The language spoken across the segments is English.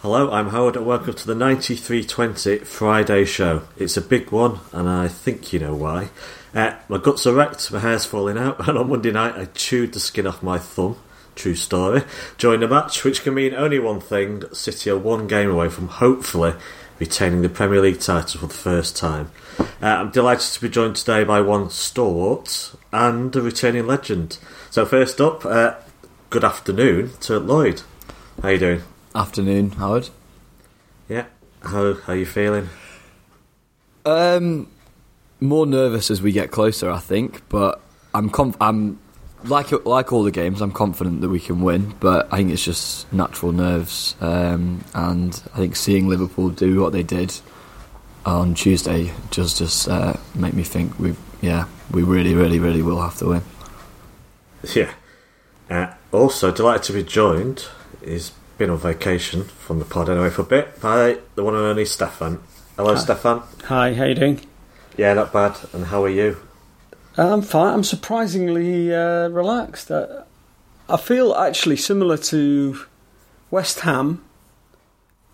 Hello, I'm Howard and welcome to the 9320 Friday show. It's a big one and I think you know why. Uh, my guts are wrecked, my hair's falling out, and on Monday night I chewed the skin off my thumb. True story. Joined a match which can mean only one thing City are one game away from hopefully retaining the Premier League title for the first time. Uh, I'm delighted to be joined today by one stalwart and a returning legend. So, first up, uh, good afternoon to Lloyd. How you doing? Afternoon, Howard. Yeah. How how you feeling? Um, more nervous as we get closer, I think, but I'm conf- I'm like like all the games. I'm confident that we can win, but I think it's just natural nerves, um, and I think seeing Liverpool do what they did on Tuesday just just uh, make me think we yeah we really really really will have to win. Yeah. Uh, also, delighted to be joined. He's been on vacation from the pod anyway for a bit by the one and only Stefan. Hello, Hi. Stefan. Hi, how you doing? Yeah, not bad. And how are you? Uh, I'm fine. I'm surprisingly uh, relaxed. Uh, I feel actually similar to West Ham,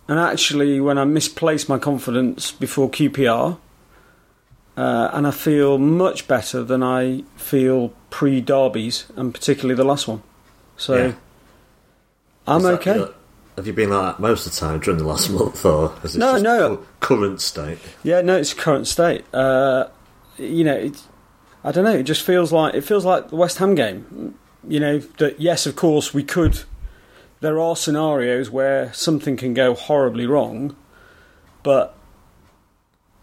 and actually when I misplaced my confidence before QPR, uh, and I feel much better than I feel pre derbies, and particularly the last one. So Yeah. I'm that okay. have you been like that most of the time during the last month, or is it No, no. current state? Yeah, no, it's current state. Uh, you know, it, I don't know. It just feels like it feels like the West Ham game. You know that yes, of course we could. There are scenarios where something can go horribly wrong, but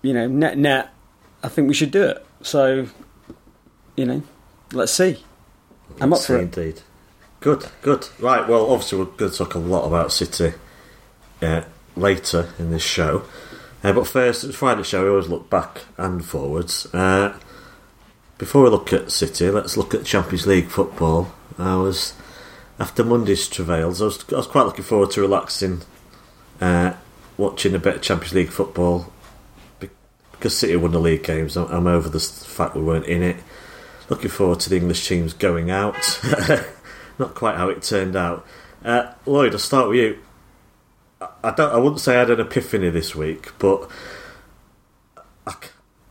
you know, net net, I think we should do it. So, you know, let's see. I'm up for it. Indeed. Good, good. Right, well, obviously, we're going to talk a lot about City uh, later in this show. Uh, but first, it's Friday show, we always look back and forwards. Uh, before we look at City, let's look at Champions League football. I was, after Monday's travails, I was, I was quite looking forward to relaxing, uh, watching a bit of Champions League football. Because City won the league games, I'm, I'm over the fact we weren't in it looking forward to the English teams going out. Not quite how it turned out. Uh, Lloyd, I'll start with you. I- I don't. I wouldn't say I had an epiphany this week, but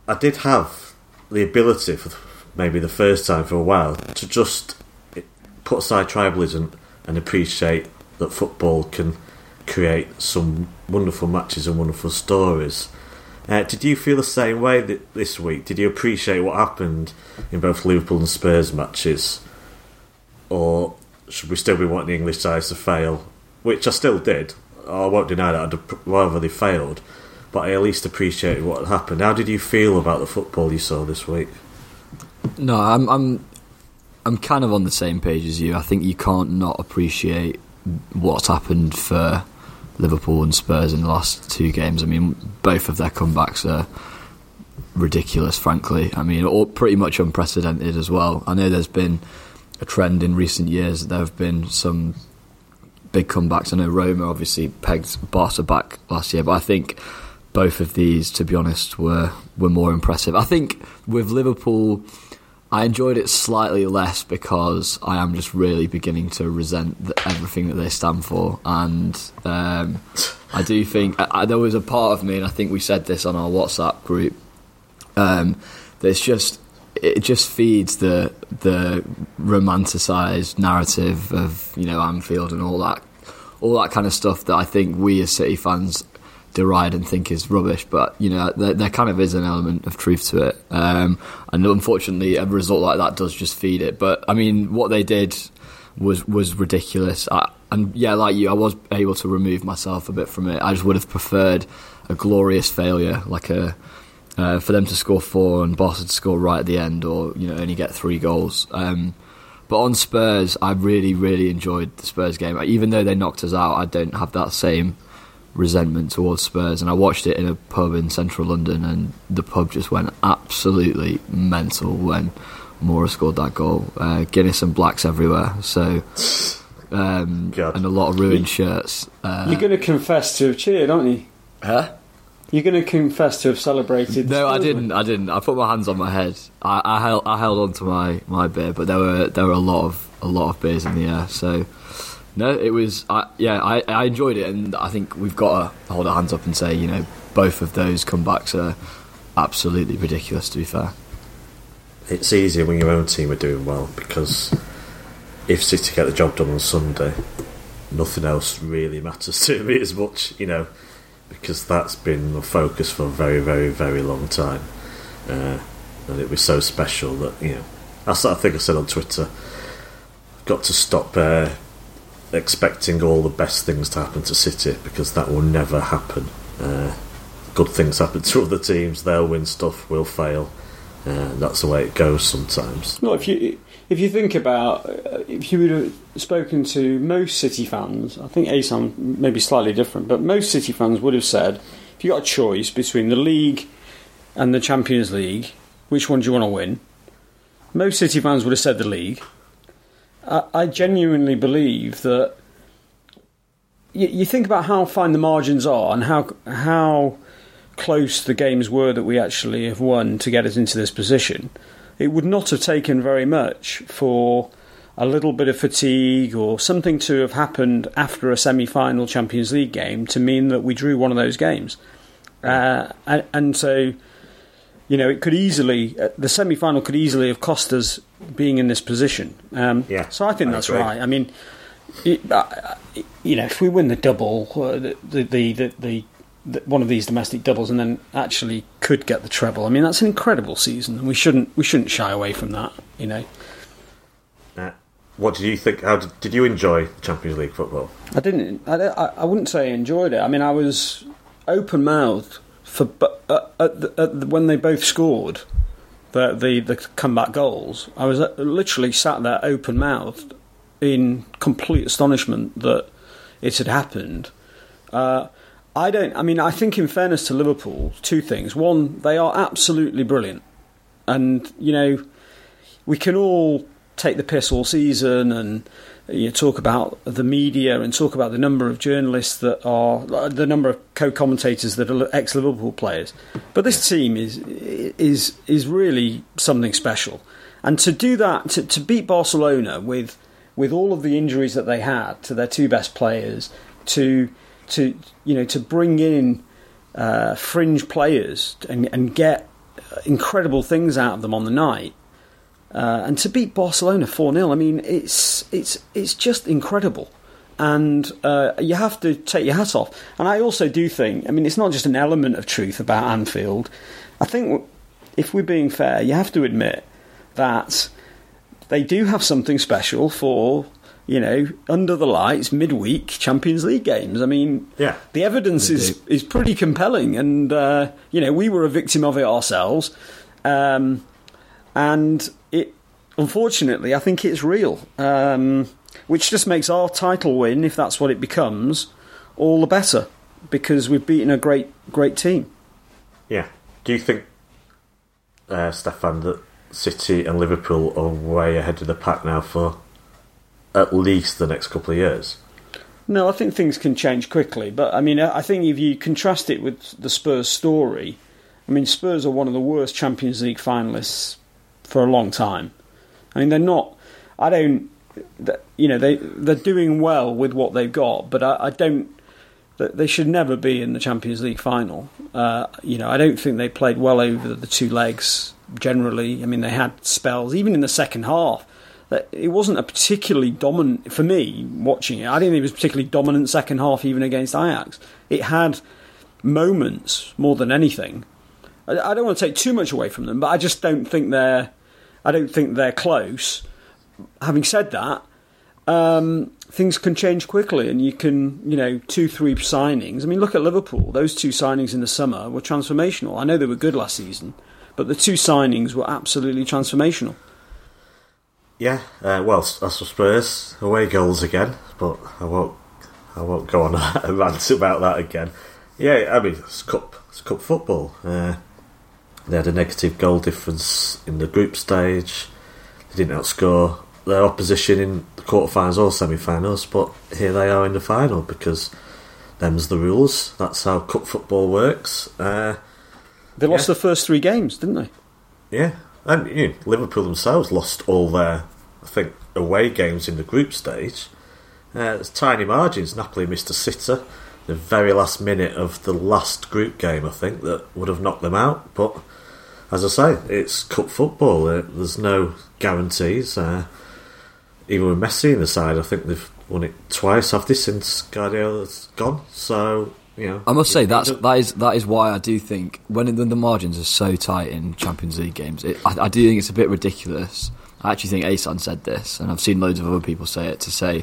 I did have the ability for maybe the first time for a while to just put aside tribalism and appreciate that football can create some wonderful matches and wonderful stories. Uh, did you feel the same way th- this week? Did you appreciate what happened in both Liverpool and Spurs matches, or should we still be wanting the English sides to fail? Which I still did. I won't deny that. I'd rather they failed, but I at least appreciated what happened. How did you feel about the football you saw this week? No, I'm I'm I'm kind of on the same page as you. I think you can't not appreciate what's happened for Liverpool and Spurs in the last two games. I mean, both of their comebacks are ridiculous, frankly. I mean, all pretty much unprecedented as well. I know there's been a trend in recent years that there have been some big comebacks. I know Roma obviously pegged Barca back last year, but I think both of these, to be honest, were were more impressive. I think with Liverpool, I enjoyed it slightly less because I am just really beginning to resent the, everything that they stand for, and um, I do think I, there was a part of me, and I think we said this on our WhatsApp group. Um, that's just it just feeds the the romanticized narrative of you know Anfield and all that all that kind of stuff that I think we as City fans deride and think is rubbish. But you know there, there kind of is an element of truth to it, um, and unfortunately a result like that does just feed it. But I mean what they did was was ridiculous. I, and yeah, like you, I was able to remove myself a bit from it. I just would have preferred a glorious failure, like a uh, for them to score four and Barca to score right at the end, or you know only get three goals. Um, but on Spurs, I really, really enjoyed the Spurs game. Even though they knocked us out, I don't have that same resentment towards Spurs. And I watched it in a pub in central London, and the pub just went absolutely mental when Moura scored that goal. Uh, Guinness and blacks everywhere. So. Um, and a lot of ruined shirts. Uh, You're going to confess to have cheered, aren't you? huh? You're going to confess to have celebrated. No, I didn't. I didn't. I put my hands on my head. I, I held I held on to my, my beer, but there were there were a lot of a lot of beers in the air. So No, it was. I, yeah, I, I enjoyed it, and I think we've got to hold our hands up and say, you know, both of those comebacks are absolutely ridiculous. To be fair, It's easier when your own team are doing well because if City get the job done on Sunday, nothing else really matters to me as much, you know, because that's been the focus for a very, very, very long time. Uh, and it was so special that, you know, I think I said on Twitter. Got to stop uh, expecting all the best things to happen to City because that will never happen. Uh, good things happen to other teams, they'll win stuff, we'll fail. Uh, that's the way it goes sometimes. No, if you if you think about uh, if you would have spoken to most City fans, I think ASAM may be slightly different, but most City fans would have said, if you got a choice between the league and the Champions League, which one do you want to win? Most City fans would have said the league. I, I genuinely believe that you, you think about how fine the margins are and how how close the games were that we actually have won to get us into this position, it would not have taken very much for a little bit of fatigue or something to have happened after a semi final Champions League game to mean that we drew one of those games. Uh, and, and so, you know, it could easily, uh, the semi final could easily have cost us being in this position. Um, Yeah, so I think that's agree. right. I mean, it, uh, you know, if we win the double, uh, the, the, the, the one of these domestic doubles, and then actually could get the treble. I mean, that's an incredible season, and we shouldn't we shouldn't shy away from that. You know, Uh, what did you think? How did, did you enjoy Champions League football? I didn't. I, I, wouldn't say I enjoyed it. I mean, I was open mouthed for uh, at the, at the, when they both scored the, the the comeback goals. I was uh, literally sat there open mouthed in complete astonishment that it had happened. Uh, I don't. I mean, I think in fairness to Liverpool, two things. One, they are absolutely brilliant, and you know, we can all take the piss all season and you talk about the media and talk about the number of journalists that are the number of co-commentators that are ex-Liverpool players. But this team is is is really something special, and to do that to, to beat Barcelona with with all of the injuries that they had to their two best players, to to you know to bring in uh, fringe players and, and get incredible things out of them on the night. Uh, and to beat Barcelona four 0 I mean, it's it's it's just incredible, and uh, you have to take your hat off. And I also do think, I mean, it's not just an element of truth about Anfield. I think if we're being fair, you have to admit that they do have something special for you know under the lights midweek Champions League games. I mean, Yeah. the evidence They is do. is pretty compelling, and uh, you know we were a victim of it ourselves. Um, and it unfortunately I think it's real, um, which just makes our title win, if that's what it becomes, all the better because we've beaten a great great team. Yeah. Do you think, uh, Stefan, that City and Liverpool are way ahead of the pack now for at least the next couple of years? No, I think things can change quickly, but I mean I think if you contrast it with the Spurs story, I mean Spurs are one of the worst Champions League finalists for a long time. I mean they're not. I don't. You know they they're doing well with what they've got, but I, I don't. They should never be in the Champions League final. Uh, you know I don't think they played well over the two legs. Generally, I mean they had spells even in the second half. It wasn't a particularly dominant for me watching it. I didn't think it was particularly dominant second half even against Ajax. It had moments more than anything. I, I don't want to take too much away from them, but I just don't think they're. I don't think they're close. Having said that, um, things can change quickly, and you can, you know, two, three signings. I mean, look at Liverpool. Those two signings in the summer were transformational. I know they were good last season, but the two signings were absolutely transformational. Yeah. Uh, well, as for Spurs, away goals again, but I won't. I won't go on a rant about that again. Yeah, I mean it's cup. It's cup football. Uh, they had a negative goal difference in the group stage. They didn't outscore their opposition in the quarterfinals or semi-finals, but here they are in the final because them's the rules. That's how cup football works. Uh, They lost Yeah. the first three games, didn't they? yeah, and you know, Liverpool themselves lost all their, I think, away games in the group stage. Uh, tiny margins. Napoli missed a sitter the very last minute of the last group game, I think, that would have knocked them out. But as I say, it's cup football. Uh, there's no guarantees. Uh, even with Messi in the side, I think they've won it twice, have they, since Guardiola's gone? So you know, I must say that's that is that is why I do think when the, the margins are so tight in Champions League games, it, I, I, do think it's a bit ridiculous. I actually think Asan said this, and I've seen loads of other people say it to say,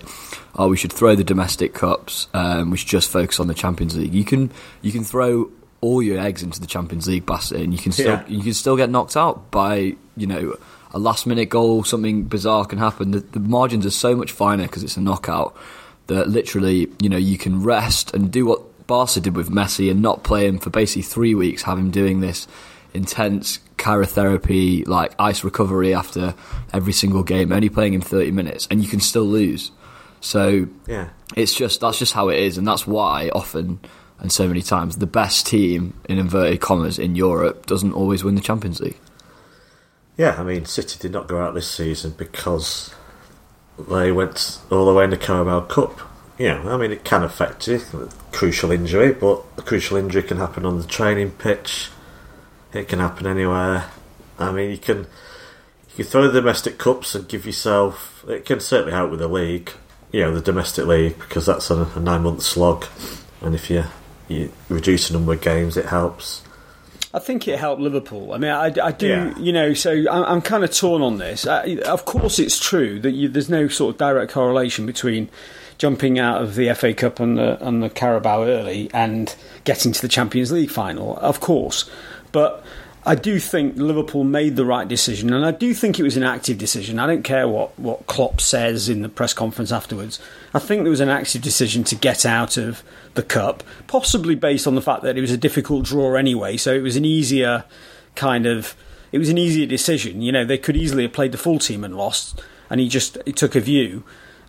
"Oh, we should throw the domestic cups. Um, we should just focus on the Champions League." You can you can throw all your eggs into the Champions League basket, and you can still yeah. you can still get knocked out by you know a last minute goal. Something bizarre can happen. The, the margins are so much finer because it's a knockout that literally you know you can rest and do what Barca did with Messi and not play him for basically three weeks, have him doing this intense cryotherapy, like ice recovery after every single game, only playing him 30 minutes, and you can still lose. So yeah, it's just that's just how it is, and that's why often and so many times the best team in inverted commas in Europe doesn't always win the Champions League. Yeah, I mean, City did not go out this season because they went all the way in the Carabao Cup you know, I mean, it can affect you. Crucial injury, but a crucial injury can happen on the training pitch. It can happen anywhere. I mean, you can you can throw the domestic cups and give yourself. It can certainly help with the league, you know, the domestic league because that's a, a nine month slog, and if you you reduce the number of games, it helps. I think it helped Liverpool. I mean, I, I do, yeah. you know, so I'm, I'm, kind of torn on this. I, of course, it's true that you, there's no sort of direct correlation between jumping out of the FA Cup and the and the Carabao early and getting to the Champions League final, of course. But I do think Liverpool made the right decision, and I do think it was an active decision. I don't care what, what Klopp says in the press conference afterwards. I think there was an active decision to get out of the cup, possibly based on the fact that it was a difficult draw anyway, so it was an easier kind of it was an easier decision. You know, they could easily have played the full team and lost, and he just he took a view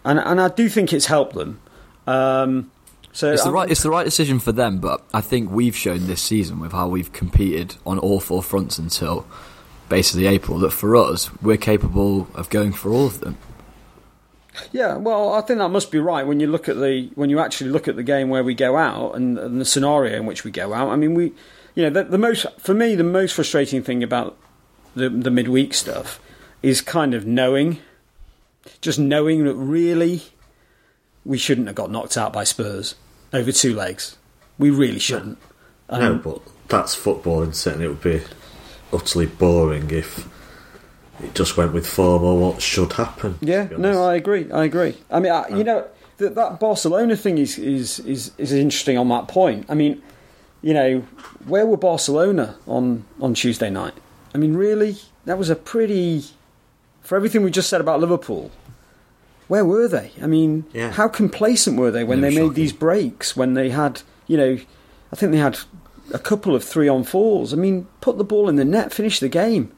and and I do think it's helped them. Um, so it's the um, right it's the right decision for them, but I think we've shown this season with how we've competed on all four fronts until basically April that for us we're capable of going for all of them. Yeah, well, I think that must be right when you look at the when you actually look at the game where we go out and, and the scenario in which we go out. I mean, we, you know, the, the most for me the most frustrating thing about the the midweek stuff is kind of knowing just knowing that really we shouldn't have got knocked out by Spurs over two legs. We really shouldn't. No, um, no but that's football, and certainly it would be utterly boring if it just went with form or what should happen. Yeah, no, I agree. I agree. I mean, I, you know, that, that Barcelona thing is, is is is interesting on that point. I mean, you know, where were Barcelona on on Tuesday night? I mean, really, that was a pretty for everything we just said about Liverpool, where were they? I mean, yeah. how complacent were they when they made these breaks? When they had, you know, I think they had a couple of three on fours. I mean, put the ball in the net, finish the game.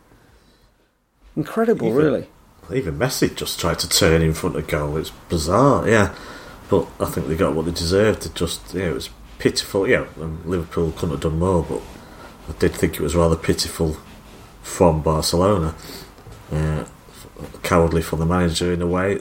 Incredible, even, really. Even Messi just tried to turn in front of goal. It's bizarre, yeah. But I think they got what they deserved. It just, yeah, it was pitiful. Yeah, Liverpool couldn't have done more, but I did think it was rather pitiful from Barcelona. Uh, cowardly for the manager in a way,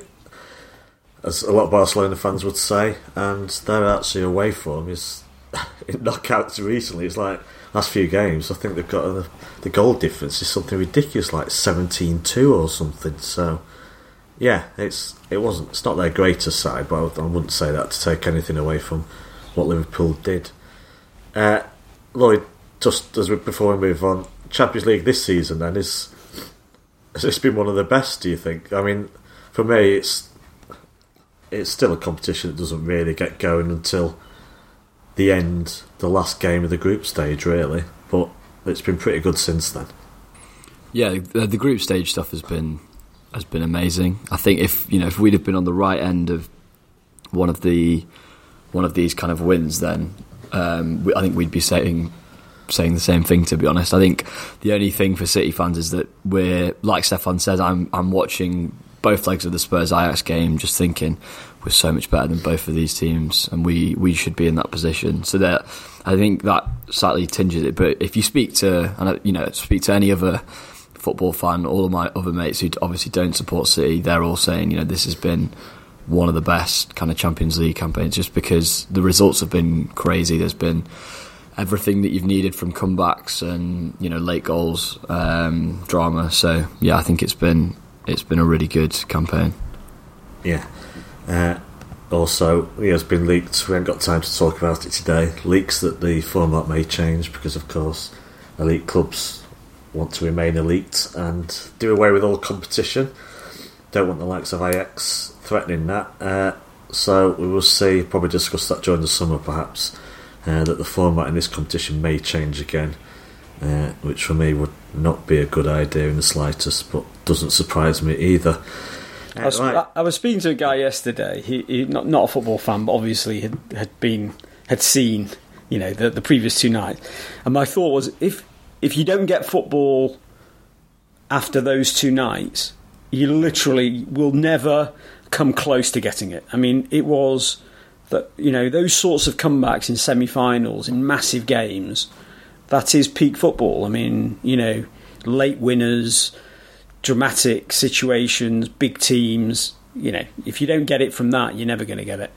as a lot of Barcelona fans would say, and their actually away form is in knockouts recently. It's like last few games. I think they've got a, the goal difference is something ridiculous, like 17-2 or something. So yeah, it's it wasn't it's not their greatest side, but I wouldn't say that to take anything away from what Liverpool did. Uh, Lloyd, just as we, before we move on, Champions League this season then is it's been one of the best. Do you think? I mean, for me, it's it's still a competition that doesn't really get going until the end, the last game of the group stage, really. But it's been pretty good since then. Yeah, the, group stage stuff has been has been amazing. I think if you know if we'd have been on the right end of one of the one of these kind of wins, then um, we, I think we'd be saying saying the same thing. To be honest, I think the only thing for City fans is that we're like Stefan says. I'm I'm watching both legs of the Spurs Ajax game, just thinking we're so much better than both of these teams, and we we should be in that position. So that I think that slightly tinges it. But if you speak to and you know speak to any other football fan, all of my other mates who obviously don't support City, they're all saying you know this has been one of the best kind of Champions League campaigns, just because the results have been crazy. There's been everything that you've needed from comebacks and you know late goals, um, drama. So yeah, I think it's been it's been a really good campaign. Yeah. Uh, also, it has been leaked. We haven't got time to talk about it today. Leaks that the format may change because, of course, elite clubs want to remain elite and do away with all competition. Don't want the likes of Ajax threatening that. Uh, so we will see. Probably discuss that during the summer, perhaps. Uh, that the format in this competition may change again, uh, which for me would not be a good idea in the slightest, but doesn't surprise me either. I was, right. I was speaking to a guy yesterday. He, he not not a football fan, but obviously had, had been had seen you know the, the previous two nights. And my thought was if if you don't get football after those two nights, you literally will never come close to getting it. I mean, it was that you know those sorts of comebacks in semi-finals in massive games. That is peak football. I mean, you know, late winners, dramatic situations, big teams. You know, if you don't get it from that, you're never going to get it.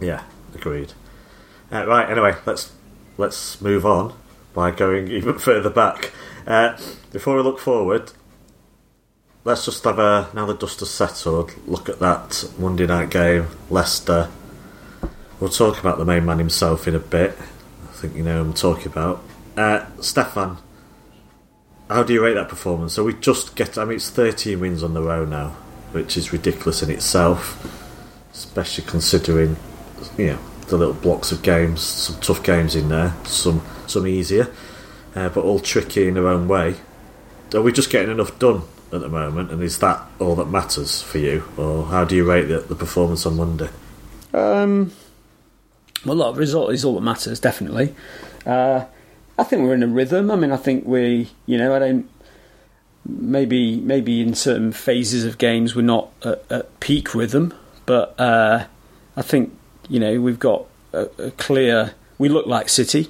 Yeah, agreed. Uh, right. Anyway, let's let's move on by going even further back. Uh, before we look forward, let's just have a now the dust has settled. Look at that Monday night game, Leicester. We'll talk about the main man himself in a bit. I think you know who I'm talking about. Uh, Stefan, how do you rate that performance? So we just get, I mean, it's 13 wins on the row now, which is ridiculous in itself, especially considering, you know, the little blocks of games, some tough games in there, some some easier, uh, but all tricky in their own way. Are we just getting enough done at the moment, and is that all that matters for you, or how do you rate the, the performance on Monday? Um, well, look, result is all that matters, definitely. Uh, I think we're in a rhythm. I mean, I think we, you know, I don't. Maybe, maybe in certain phases of games we're not at, at peak rhythm, but uh, I think you know we've got a, a clear. We look like City.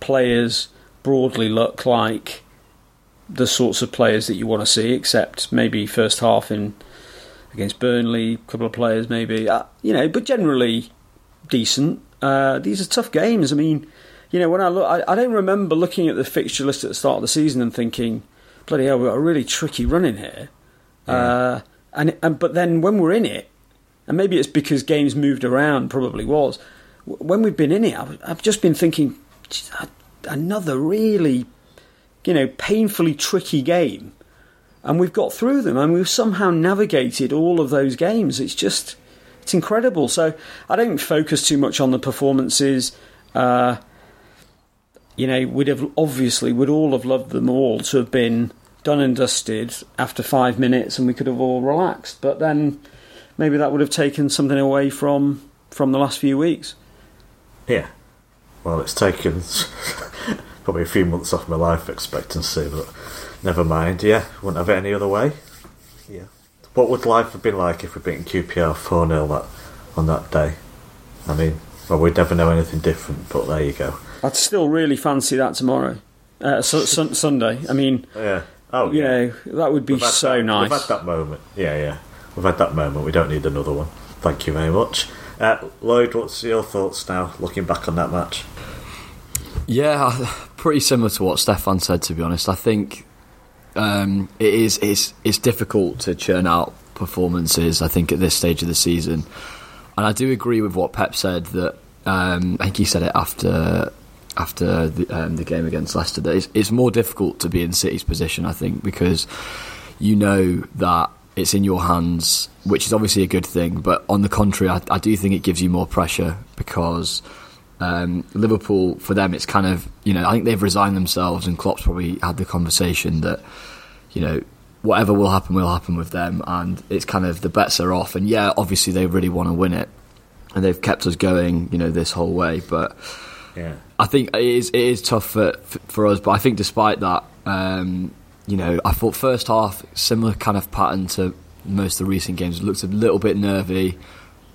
Players broadly look like the sorts of players that you want to see, except maybe first half in against Burnley, a couple of players maybe, uh, you know, but generally decent. Uh, these are tough games. I mean, you know, when I look, I, I, don't remember looking at the fixture list at the start of the season and thinking, bloody hell, we've got a really tricky run in here. Yeah. Uh, and, and but then when we're in it, and maybe it's because games moved around, probably was. When we've been in it, I've, I've just been thinking, another really, you know, painfully tricky game, and we've got through them, and we've somehow navigated all of those games. It's just, it's incredible. So I don't focus too much on the performances. Uh, you know, we'd have obviously would all have loved them all to have been done and dusted after five minutes, and we could have all relaxed. But then maybe that would have taken something away from from the last few weeks. Yeah, well, it's taken probably a few months off my life expectancy, but never mind. Yeah, wouldn't have it any other way. Yeah. What would life have been like if we'd beaten QPR 4 0 that, on that day? I mean, well, we'd never know anything different, but there you go. I'd still really fancy that tomorrow, uh, su- su- Sunday. I mean, yeah. Oh, you yeah. know, that would be so that, nice. We've had that moment. Yeah, yeah. We've had that moment. We don't need another one. Thank you very much. Uh, Lloyd, what's your thoughts now, looking back on that match? Yeah, pretty similar to what Stefan said. To be honest, I think um, it is it's it's difficult to churn out performances. I think at this stage of the season, and I do agree with what Pep said that um, I think he said it after after the, um, the game against Leicester that it's, it's more difficult to be in City's position. I think because you know that it's in your hands, which is obviously a good thing. But on the contrary, I, I do think it gives you more pressure because um, Liverpool, for them, it's kind of you know I think they've resigned themselves, and Klopp's probably had the conversation that you know whatever will happen will happen with them, and it's kind of the bets are off. And yeah, obviously they really want to win it, and they've kept us going, you know, this whole way. But yeah. I think it is it is tough for for us. But I think despite that, um, you know, I thought first half similar kind of pattern to most of the recent games. It looked a little bit nervy,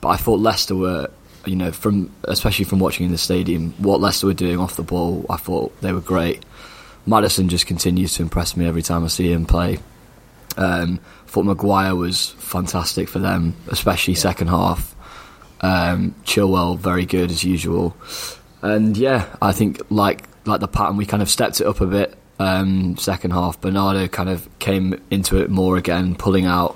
but I thought Leicester were, you know, from especially from watching in the stadium, what Leicester were doing off the ball, I thought they were great. Maddison just continues to impress me every time I see him play. Um, thought Maguire was fantastic for them, especially second half. Um, Chilwell very good as usual, and yeah, I think like like the pattern we kind of stepped it up a bit. Um, second half, Bernardo kind of came into it more again, pulling out,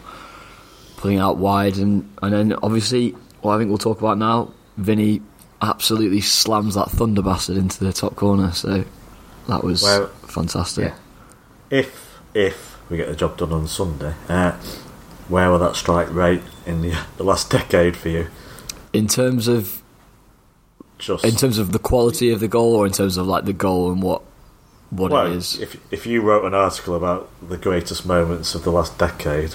pulling out wide, and and then obviously, what I think we'll talk about now, Vinny absolutely slams that thunder bastard into the top corner. So that was Well, fantastic. yeah. If if we get the job done on Sunday, uh, where will that strike rate in the, the last decade for you? In terms of Just in terms of the quality of the goal, or in terms of like the goal and what what well, it is, if if you wrote an article about the greatest moments of the last decade,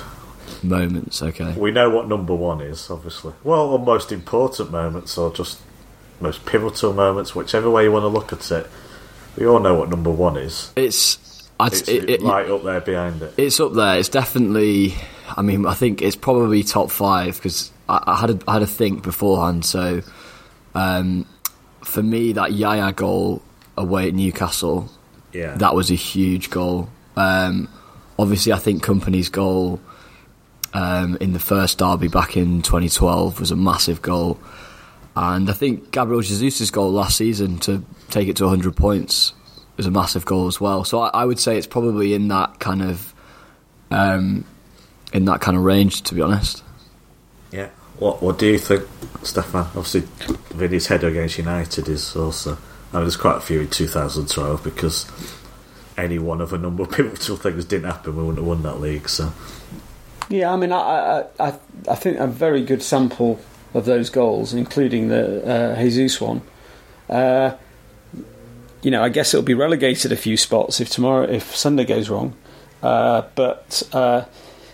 moments. Okay, we know what number one is, obviously. Well, or most important moments, or just most pivotal moments, whichever way you want to look at it. We all know what number one is. it's I'd, It's it, it, right up there behind it. it's up there. It's definitely. I mean, I think it's probably top five because I, I had a, I had a think beforehand. So, um, for me, that Yaya goal away at Newcastle, Yeah, that was a huge goal. Um, obviously, I think Kompany's goal um, in the first derby back in 2012 was a massive goal, and I think Gabriel Jesus' goal last season to take it to 100 points was a massive goal as well. So I, I would say it's probably in that kind of um, in that kind of range, to be honest. yeah. What What do you think, Stefan? Obviously, Vinny's header against United is also. I mean, there's quite a few in 2012 because any one of a number of pivotal things didn't happen, we wouldn't have won that league. So Yeah, I mean, I, I, I, think a very good sample of those goals, including the uh, Jesus one. Uh, you know, I guess it'll be relegated a few spots if tomorrow, if Sunday goes wrong. Uh, but uh,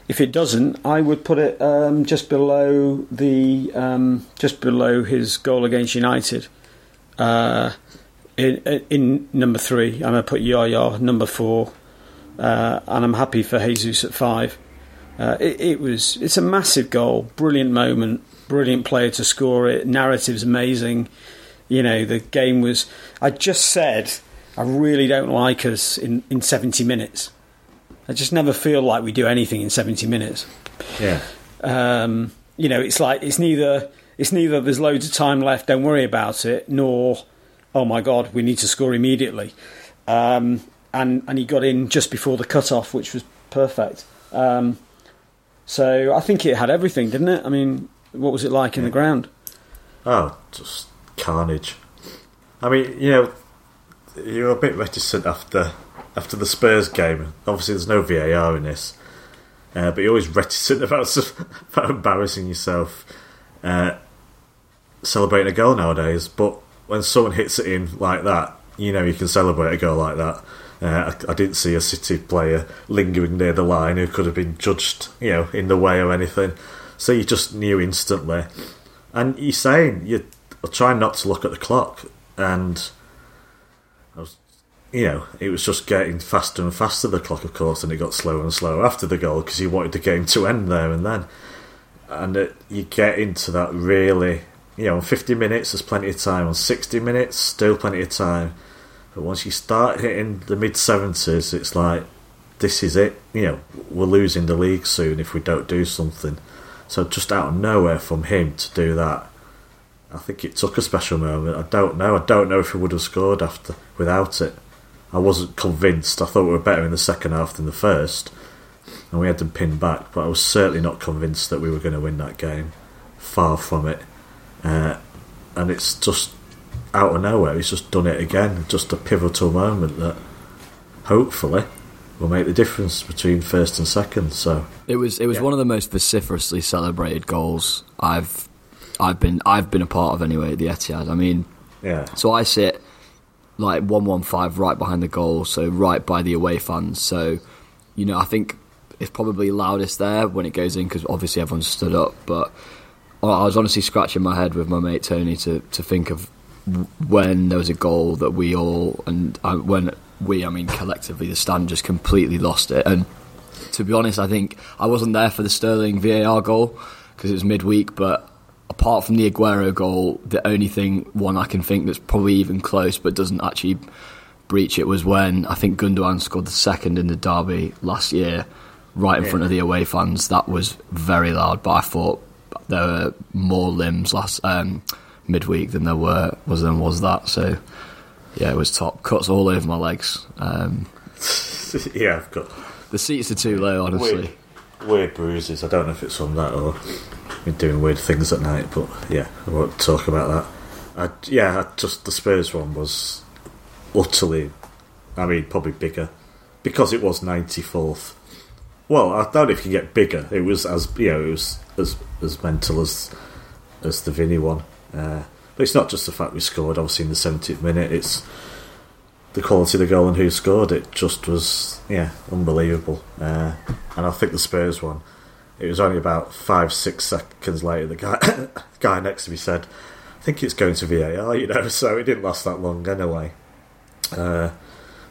if it doesn't, I would put it um, just below the, um, just below his goal against United. Uh, in, in number three, I'm going to put Yaya number four, uh, and I'm happy for Jesus at five. Uh, it, it was it's a massive goal, brilliant moment, brilliant player to score it. Narrative's amazing. You know the game was. I just said I really don't like us in in seventy minutes. I just never feel like we do anything in seventy minutes. yeah, Um, you know, it's like it's neither it's neither there's loads of time left, don't worry about it, nor oh my god, we need to score immediately. Um, and and he got in just before the cut off, which was perfect. Um, so I think it had everything, didn't it? I mean, what was it like in the ground? Oh, just carnage. I mean, you know, you're a bit reticent after after the Spurs game. Obviously, there's no VAR in this, uh, but you're always reticent about, about embarrassing yourself uh, celebrating a goal nowadays. But when someone hits it in like that, you know you can celebrate a goal like that. Uh, I, I didn't see a City player lingering near the line who could have been judged, you know, in the way or anything. So you just knew instantly. And you're saying you're trying not to look at the clock, and you know, it was just getting faster and faster. The clock, of course, and it got slower and slower after the goal because he wanted the game to end there and then. And it, you get into that really, you know, on 50 minutes there's plenty of time. On 60 minutes, still plenty of time. But once you start hitting the mid 70s, it's like this is it. You know, we're losing the league soon if we don't do something. So just out of nowhere from him to do that, I think it took a special moment. I don't know. I don't know if he would have scored after without it. I wasn't convinced. I thought we were better in the second half than the first, and we had them pinned back. But I was certainly not convinced that we were going to win that game. Far from it. Uh, and it's just out of nowhere. He's just done it again. Just a pivotal moment that hopefully will make the difference between first and second. So It was it was Yeah. one of the most vociferously celebrated goals I've I've been I've been a part of anyway at the Etihad. I mean, yeah, so I sit like one one five right behind the goal, so right by the away fans. So you know, I think it's probably loudest there when it goes in because obviously everyone's stood up. But I was honestly scratching my head with my mate Tony to to think of when there was a goal that we all and uh, when we, I mean collectively, the stand just completely lost it. And to be honest, I think I wasn't there for the Sterling VAR goal because it was midweek. But apart from the Aguero goal, the only thing one I can think that's probably even close but doesn't actually breach it was when I think Gundogan scored the second in the derby last year. right in front of the away fans. That was very loud, but I thought there were more limbs last um, midweek than there were was than was that. So yeah, it was top cuts all over my legs. Um, yeah, I've got the seats are too low, honestly. weird, weird bruises. I don't know if it's from that or been doing weird things at night, but yeah, I won't talk about that. I, yeah, I just the Spurs one was utterly, I mean, probably bigger because it was ninety fourth. Well, I don't know if you can get bigger. It was as you know, it was as as mental as as the Vinny one. Uh, but it's not just the fact we scored. Obviously, in the seventieth minute, it's the quality of the goal and who scored it. Just was yeah, unbelievable. Uh, and I think the Spurs one. It was only about five, six seconds later. The guy guy next to me said, "I think it's going to VAR." You know, so it didn't last that long anyway. Uh,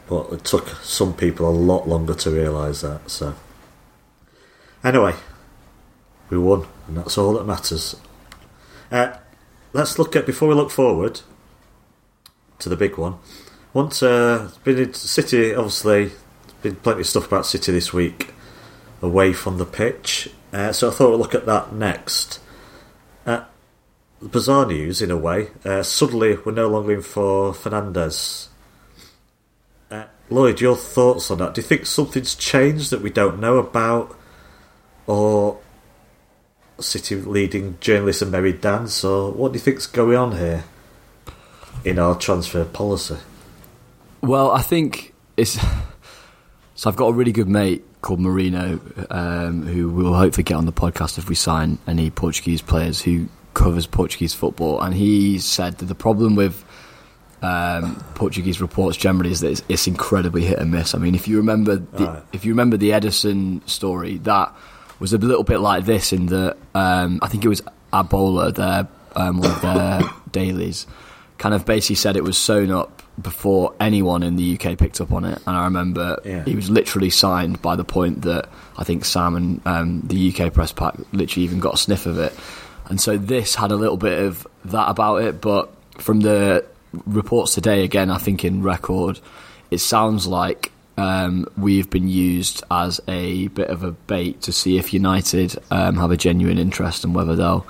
but it took some people a lot longer to realise that. So anyway, we won, and that's all that matters. Uh, let's look at before we look forward to the big one. Once uh, been in City, obviously, been plenty of stuff about City this week away from the pitch. Uh, so I thought we'd look at that next. Uh, bizarre news, in a way. Uh, suddenly, we're no longer in for Fernandes. Uh, Lloyd, your thoughts on that? Do you think something's changed that we don't know about, or City leading journalist and Mary Dance, or what do you think's going on here in our transfer policy? Well, I think it's. So I've got a really good mate called Marino, um, who will hopefully get on the podcast if we sign any Portuguese players who covers Portuguese football, and he said that the problem with um, Portuguese reports generally is that it's, it's, incredibly hit and miss. I mean, if you remember, the, right. if you remember the Ederson story, that was a little bit like this in that um, I think it was A Bola, their um, one of their dailies, kind of basically said it was sewn up before anyone in the UK picked up on it. And I remember yeah. he was literally signed by the point that I think Sam and um, the UK press pack literally even got a sniff of it. And so this had a little bit of that about it, but from the reports today, again, I think in record, it sounds like um, we've been used as a bit of a bait to see if United um, have a genuine interest and whether they'll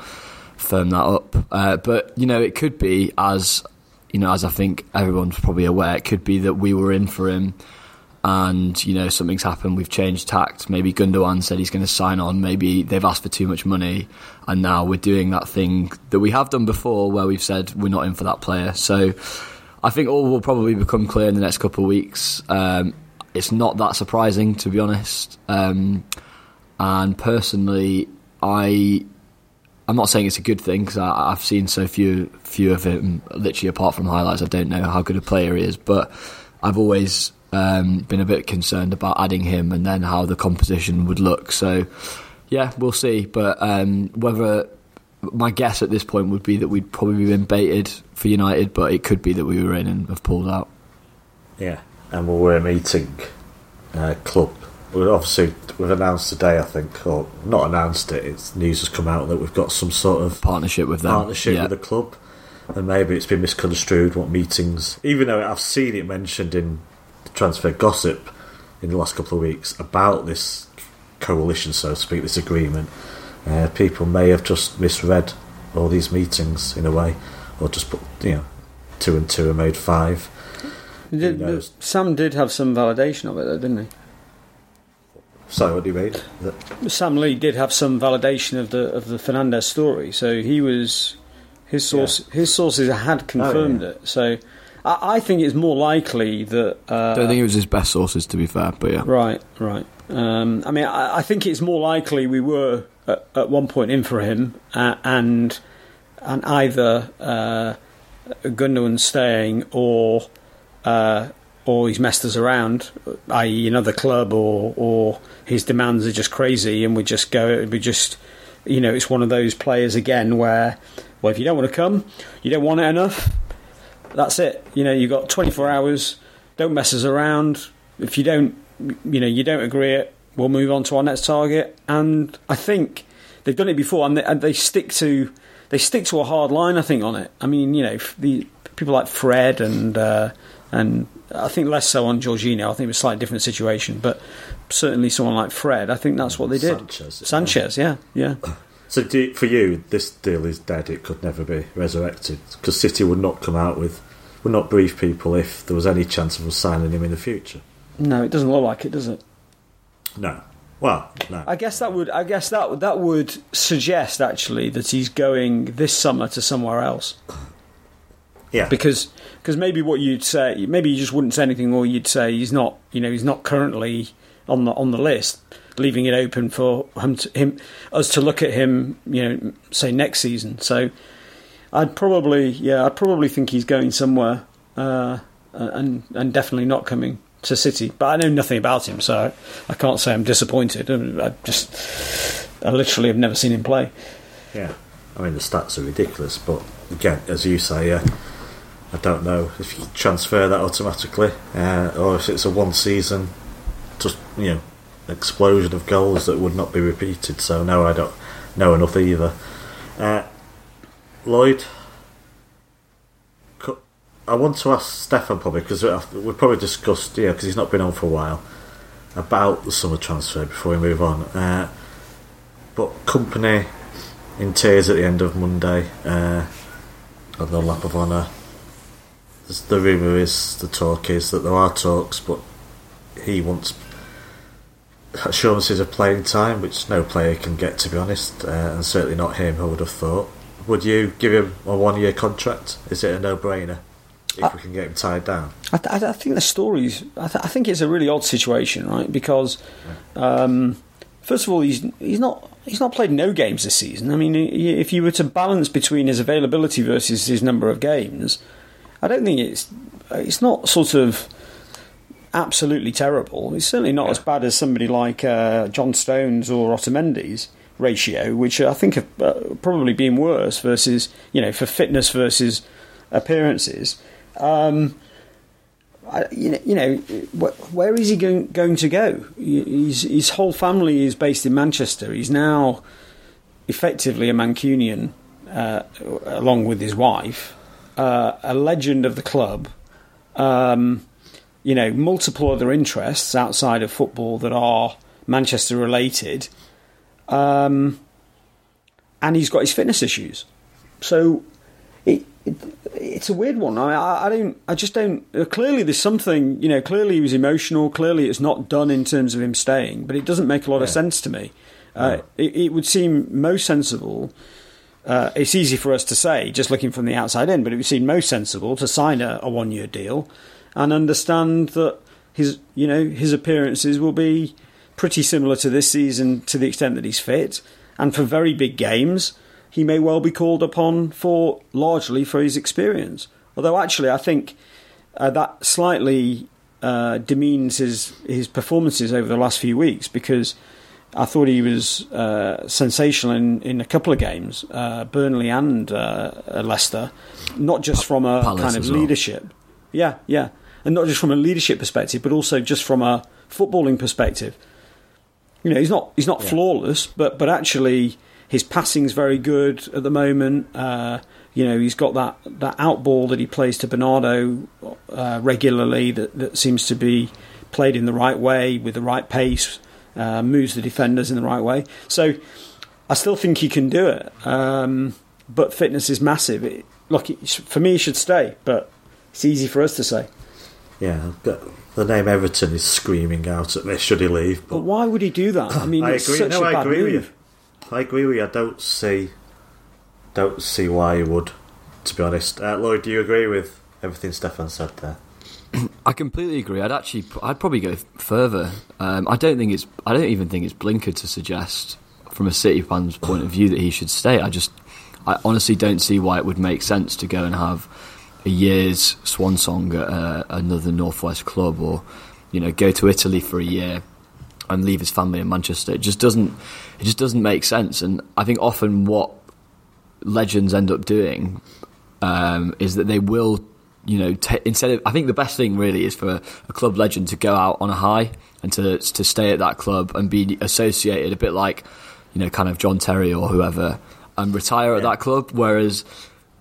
firm that up. Uh, but you know, it could be as you know, as I think everyone's probably aware, it could be that we were in for him, and you know something's happened. We've changed tact. Maybe Gundogan said he's going to sign on. Maybe they've asked for too much money, and now we're doing that thing that we have done before, where we've said we're not in for that player. So. I think all will probably become clear in the next couple of weeks. Um, it's not that surprising, to be honest. Um, and personally, I I'm not saying it's a good thing because I've seen so few few of him. Literally, apart from highlights, I don't know how good a player he is. But I've always um, been a bit concerned about adding him and then how the composition would look. So, yeah, we'll see. But um, whether my guess at this point would be that we'd probably been baited for United, but it could be that we were in and have pulled out. Yeah, and we were meeting uh, club we obviously we've announced today, I think, or not announced it. It's news has come out that we've got some sort of partnership with them, partnership yeah. with the club, and maybe it's been misconstrued. What meetings? Even though I've seen it mentioned in transfer gossip in the last couple of weeks about this coalition, so to speak, this agreement, uh, people may have just misread all these meetings in a way, or just put you know two and two and made five. Did, Sam did have some validation of it, though, didn't he? Sorry, what do you mean? Sam Lee did have some validation of the of the Fernandes story, so he was his source yeah. his sources had confirmed oh, yeah. it. So I, I, think it's more likely that. Uh, Don't think it was his best sources, to be fair, but yeah. Right, right. Um, I mean, I, I, think it's more likely we were at, at one point in for him, uh, and and either uh, Gundogan staying or uh, or he's messed us around, i.e., another club, or or his demands are just crazy, and we just go, we just, you know, it's one of those players again where, well, if you don't want to come, you don't want it enough, that's it. You know, you've got 24 hours. Don't mess us around. If you don't, you know, you don't agree it, we'll move on to our next target. And I think they've done it before, and they, and they stick to they stick to a hard line. I think on it. I mean, you know, the people like Fred and. Uh, and I think less so on Jorginho. I think it was a slightly different situation, but certainly someone like Fred. I think that's what they did. Sanchez. Sanchez, yeah, yeah. So do, for you, this deal is dead. It could never be resurrected because City would not come out with, would not brief people if there was any chance of us signing him in the future. No, it doesn't look like it, does it? No. Well, no. I guess that would. I guess that that would suggest actually that he's going this summer to somewhere else. yeah. because because maybe what you'd say maybe you just wouldn't say anything or you'd say he's not you know he's not currently on the on the list leaving it open for him, to, him us to look at him you know say next season. So I'd probably yeah I'd probably think he's going somewhere uh, and and definitely not coming to City. But I know nothing about him so I can't say I'm disappointed. I just I literally have never seen him play. Yeah, I mean the stats are ridiculous, but again, as you say, uh, I don't know if you transfer that automatically uh, or if it's a one-season, just you know, explosion of goals that would not be repeated. So no, I don't know enough either. Uh, Lloyd, I want to ask Stefan probably because we've probably discussed, yeah, because he's not been on for a while about the summer transfer before we move on. Uh, but Kompany in tears at the end of Monday uh, on the lap of honour. The rumour is, the talk is that there are talks, but he wants assurances of playing time, which no player can get, to be honest, uh, and certainly not him, I would have thought. Would you give him a one year contract? Is it a no brainer if we can get him tied down? I, th- I think the stories. I, th- I think it's a really odd situation, right? Because um, first of all, he's he's not he's not played no games this season. I mean, if you were to balance between his availability versus his number of games, I don't think it's it's not sort of absolutely terrible. It's certainly not Yeah. as bad as somebody like uh, John Stones or Otamendi's ratio, which I think have uh, probably been worse versus you know for fitness versus appearances. Um, I, you know, you know, wh- where is he going, going to go? He- He's, his whole family is based in Manchester. He's now effectively a Mancunian, uh, along with his wife, uh, a legend of the club. Um, you know, multiple other interests outside of football that are Manchester related, um, and he's got his fitness issues. So it, it it's a weird one. I, I I don't. I just don't. Uh, clearly, there's something. You know, clearly he was emotional. Clearly, it's not done in terms of him staying. But it doesn't make a lot of sense to me. Uh, it, it would seem most sensible. Uh, it's easy for us to say, just looking from the outside in, but it would seem most sensible to sign a, a one-year deal and understand that his, you know, his appearances will be pretty similar to this season to the extent that he's fit, and for very big games, he may well be called upon for largely for his experience. Although actually, I think uh, that slightly uh, demeans his his performances over the last few weeks because I thought he was uh, sensational in, in a couple of games, uh, Burnley and uh, Leicester, not just from a Palace kind of well. leadership. Yeah, yeah, and not just from a leadership perspective, but also just from a footballing perspective. You know, he's not he's not Yeah. flawless, but but actually his passing's very good at the moment. Uh, you know, he's got that that outball that he plays to Bernardo uh, regularly that that seems to be played in the right way with the right pace, uh, moves the defenders in the right way. So I still think he can do it, um, but fitness is massive. It, look, it, for me, he should stay, but it's easy for us to say. Yeah, the- name Everton is screaming out at me. Should he leave? But why would he do that? I mean, I it's agree. such No, a I agree with you. I agree with you. I don't see, don't see why he would. To be honest, uh, Lloyd, do you agree with everything Stefan said there? I completely agree. I'd actually, I'd probably go further. Um, I don't think it's, I don't even think it's blinkered to suggest, from a City fan's point of view, that he should stay. I just, I honestly don't see why it would make sense to go and have a year's swan song at uh, another northwest club, or you know, go to Italy for a year and leave his family in Manchester. It just doesn't, it just doesn't make sense. And I think often what legends end up doing um, is that they will, you know, t- instead of I think the best thing really is for a club legend to go out on a high and to to stay at that club and be associated a bit like, you know, kind of John Terry or whoever and retire at that club. Whereas,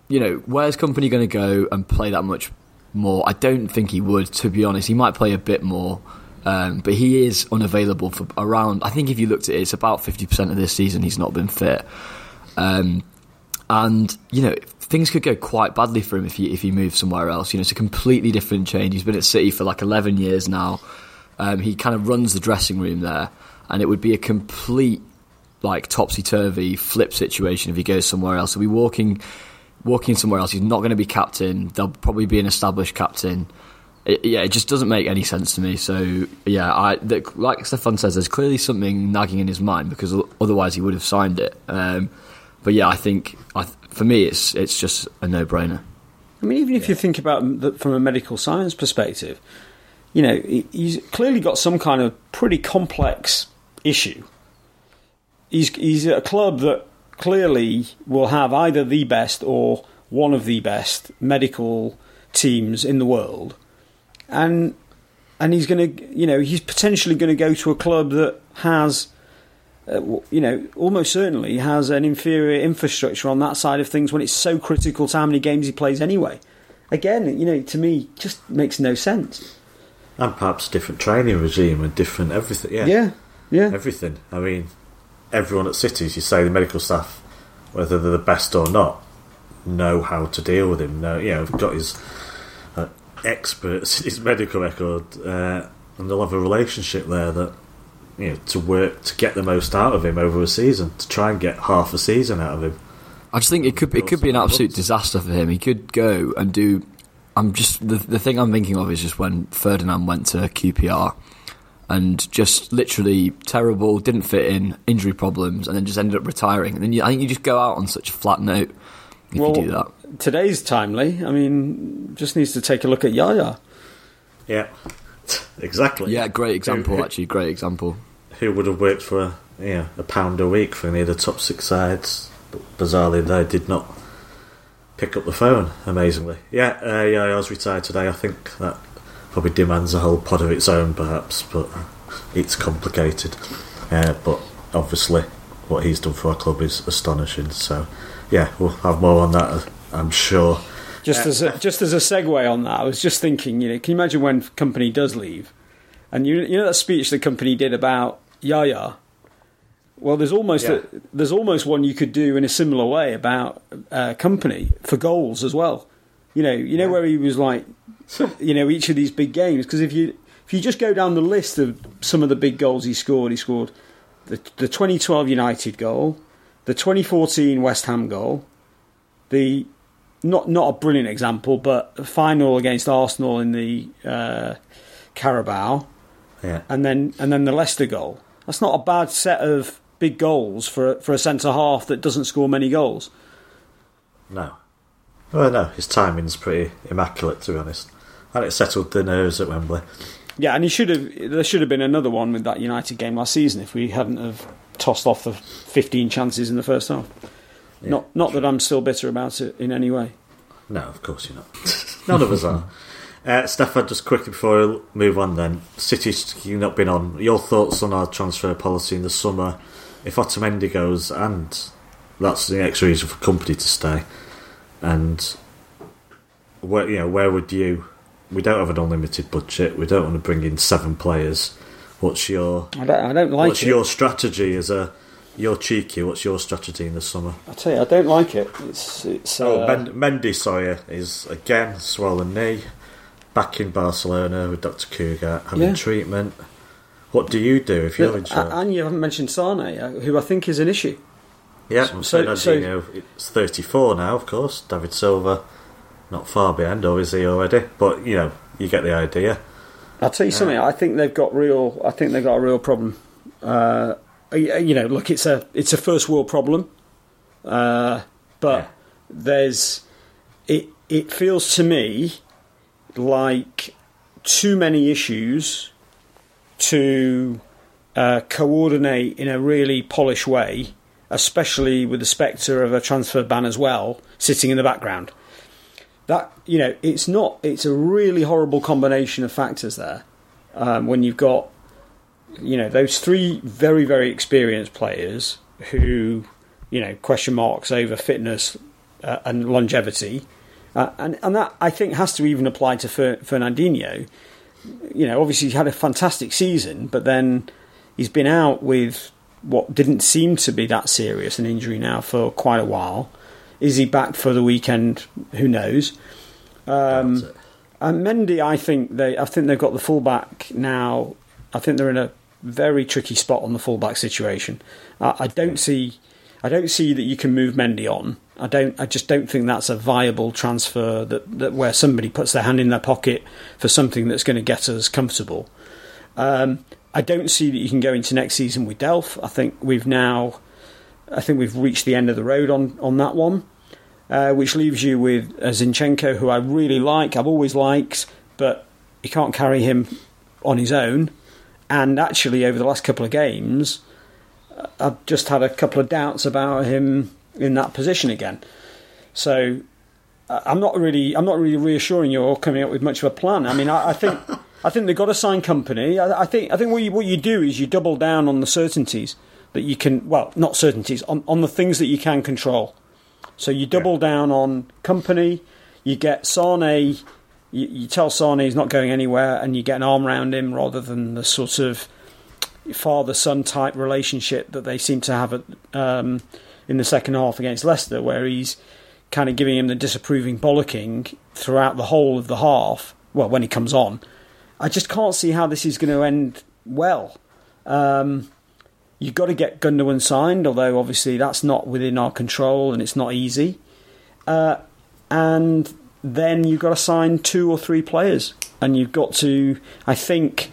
you know, where's Kompany going to go and play that much more. I don't think he would, to be honest. He might play a bit more, um, but he is unavailable for around. I think if you looked at it, it's about fifty percent of this season he's not been fit, um, and you know things could go quite badly for him if he if he moves somewhere else. You know, it's a completely different change. He's been at City for like eleven years now. Um, he kind of runs the dressing room there, and it would be a complete like topsy turvy flip situation if he goes somewhere else. He'll be walking walking somewhere else. He's not going to be captain. There'll probably be an established captain. It, yeah, it just doesn't make any sense to me. So yeah, I the, like Stefan says, there's clearly something nagging in his mind because otherwise he would have signed it. Um, but yeah, I think I, for me, it's it's just a no brainer. I mean, even if yeah. you think about the, from a medical science perspective, you know, he's clearly got some kind of pretty complex issue. He's he's a club that clearly will have either the best or one of the best medical teams in the world, and and he's going to, you know, he's potentially going to go to a club that has, uh, you know, almost certainly has an inferior infrastructure on that side of things when it's so critical to how many games he plays anyway. Again, you know, to me, just makes no sense. And perhaps a different training regime and different everything. Yeah, yeah, yeah. Everything. I mean, everyone at Cities, you say the medical staff, whether they're the best or not, know how to deal with him. Know, you know, got his uh, experts, his medical record, uh, and they'll have a relationship there that you know to work to get the most out of him over a season, to try and get half a season out of him. I just think it could it could be an absolute disaster for him. He could go and do. I'm just the the thing I'm thinking of is just when Ferdinand went to QPR and just literally terrible, didn't fit in, injury problems, and then just ended up retiring. And then you, I think you just go out on such a flat note if well, you do that. Today's timely. I mean, just needs to take a look at Yaya. Yeah, exactly. Yeah, great example. Actually, great example. Who would have worked for a, yeah, a pound a week for any of the top six sides? But bizarrely, they did not pick up the phone. Amazingly, yeah, uh, was retired today. I think that probably demands a whole pod of its own, perhaps, but it's complicated. Uh, but obviously, what he's done for our club is astonishing. So, yeah, we'll have more on that, I'm sure. Just as a, just as a segue on that, I was just thinking, you know, can you imagine when Kompany does leave, and you you know that speech the Kompany did about Yaya. Well, there's almost yeah. a, there's almost one you could do in a similar way about uh, Kompany for goals as well. You know, you know yeah. where he was like you know, each of these big games. Because if you if you just go down the list of some of the big goals he scored, he scored the, the 2012 United goal, the 2014 West Ham goal, the not not a brilliant example, but a final against Arsenal in the uh, Carabao, yeah. and then and then the Leicester goal. That's not a bad set of big goals for for a centre half that doesn't score many goals. No. Well, no, his timing's pretty immaculate, to be honest and it settled the nerves at Wembley. Yeah, and he should have. There should have been another one with that United game last season if we hadn't have tossed off the 15 chances in the first half. Yeah, not not that I'm still bitter about it in any way. No, of course you're not. None of us are. Uh, Stefan, just quickly before we move on, then City's not been on. Your thoughts on our transfer policy in the summer? If Otamendi goes, and that's the next reason for Kompany to stay, and where you know where would you we don't have an unlimited budget. We don't want to bring in seven players. What's your? I don't, I don't like what's it. your strategy as a? You're cheeky. What's your strategy in the summer? I tell you, I don't like it. It's it's. Oh, uh, Mendy Sawyer is again swollen knee, back in Barcelona with Dr. Cugat having yeah. treatment. What do you do if you're yeah, injured? And you haven't mentioned Sane, uh, who I think is an issue. Yeah, so, so, so it's 34 now, of course. David Silva not far behind, or is he already? But you know, you get the idea. I'll tell you something. I think they've got real. I think they've got a real problem. Uh, you know, look, it's a it's a first world problem, uh, but yeah. there's it. It feels to me like too many issues to uh, coordinate in a really polished way, especially with the spectre of a transfer ban as well sitting in the background. That you know it's not it's a really horrible combination of factors there um, when you've got you know those three very very experienced players who you know question marks over fitness uh, and longevity Uh, and, and that, I think, has to even apply to Fer- Fernandinho. You know, obviously, he's had a fantastic season, but then he's been out with what didn't seem to be that serious an injury now for quite a while. Is he back for the weekend? Who knows? Um, and Mendy, I think they, I think they've got the fullback now. I think they're in a very tricky spot on the fullback situation. I, I don't see, I don't see that you can move Mendy on. I don't. I just don't think that's a viable transfer that, that where somebody puts their hand in their pocket for something that's going to get us comfortable. Um, I don't see that you can go into next season with Delph. I think we've now, I think we've reached the end of the road on on that one, uh, which leaves you with a Zinchenko, who I really like. I've always liked, but you can't carry him on his own. And actually, over the last couple of games, I've just had a couple of doubts about him in that position again. So I'm not really, I'm not really reassuring you or coming up with much of a plan. I mean, I, I think, I think they've got to sign Kompany. I, I think, I think what you, what you do is you double down on the certainties that you can, well, not certainties, on, on the things that you can control. So you double yeah. down on Kompany. You get Sane. You, you tell Sane he's not going anywhere, and you get an arm around him rather than the sort of father son type relationship that they seem to have at, um, in the second half against Leicester, where he's kind of giving him the disapproving bollocking throughout the whole of the half. Well, when he comes on, I just can't see how this is going to end well. Um, you've got to get Gundogan signed, although obviously that's not within our control and it's not easy. Uh, and then you've got to sign two or three players, and you've got to, I think,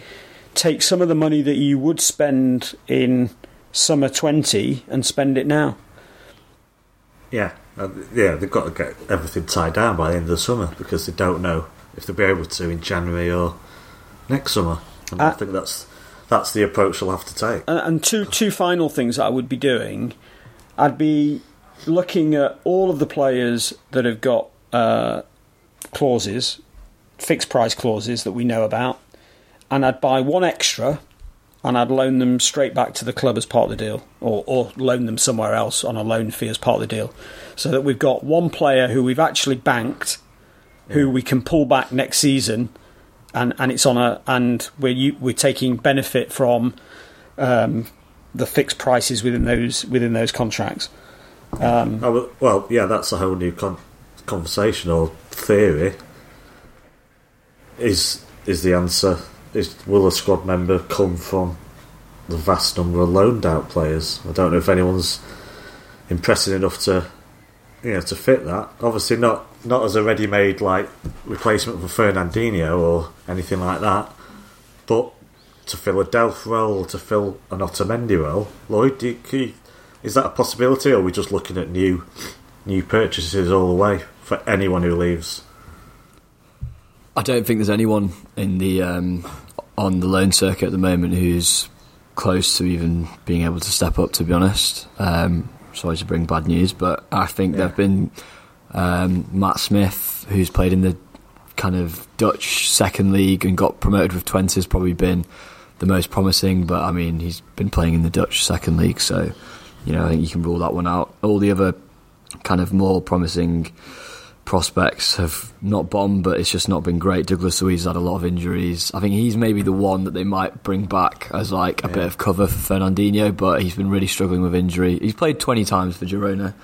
take some of the money that you would spend in summer 20 and spend it now. Yeah, uh, yeah, they've got to get everything tied down by the end of the summer because they don't know if they'll be able to in January or next summer. And uh, I think that's that's the approach they'll have to take. And two two final things I would be doing, I'd be looking at all of the players that have got uh, clauses, fixed price clauses that we know about, and I'd buy one extra and I'd loan them straight back to the club as part of the deal, or, or loan them somewhere else on a loan fee as part of the deal, so that we've got one player who we've actually banked, who we can pull back next season, and, and it's on a and we're we're taking benefit from um, the fixed prices within those within those contracts. Um, oh, well, yeah, that's a whole new con- conversation or theory. Is is the answer is will a squad member come from the vast number of loaned out players? I don't know if anyone's impressive enough to you know to fit that. Obviously not not as a ready made like replacement for Fernandinho or anything like that, but to fill a Delph role, to fill an Otamendi role. Lloyd, you, is that a possibility, or are we just looking at new new purchases all the way for anyone who leaves? I don't think there's anyone in the um, on the loan circuit at the moment who's close to even being able to step up. To be honest, um, sorry to bring bad news, but I think yeah. there've been um, Matt Smith, who's played in the kind of Dutch second league and got promoted with Twente, has probably been the most promising. But I mean, he's been playing in the Dutch second league, so you know I think you can rule that one out. All the other kind of more promising prospects have not bombed, but it's just not been great. Douglas Luiz had a lot of injuries. I think he's maybe the one that they might bring back as like a yeah. bit of cover for Fernandinho, but he's been really struggling with injury. He's played 20 times for Girona.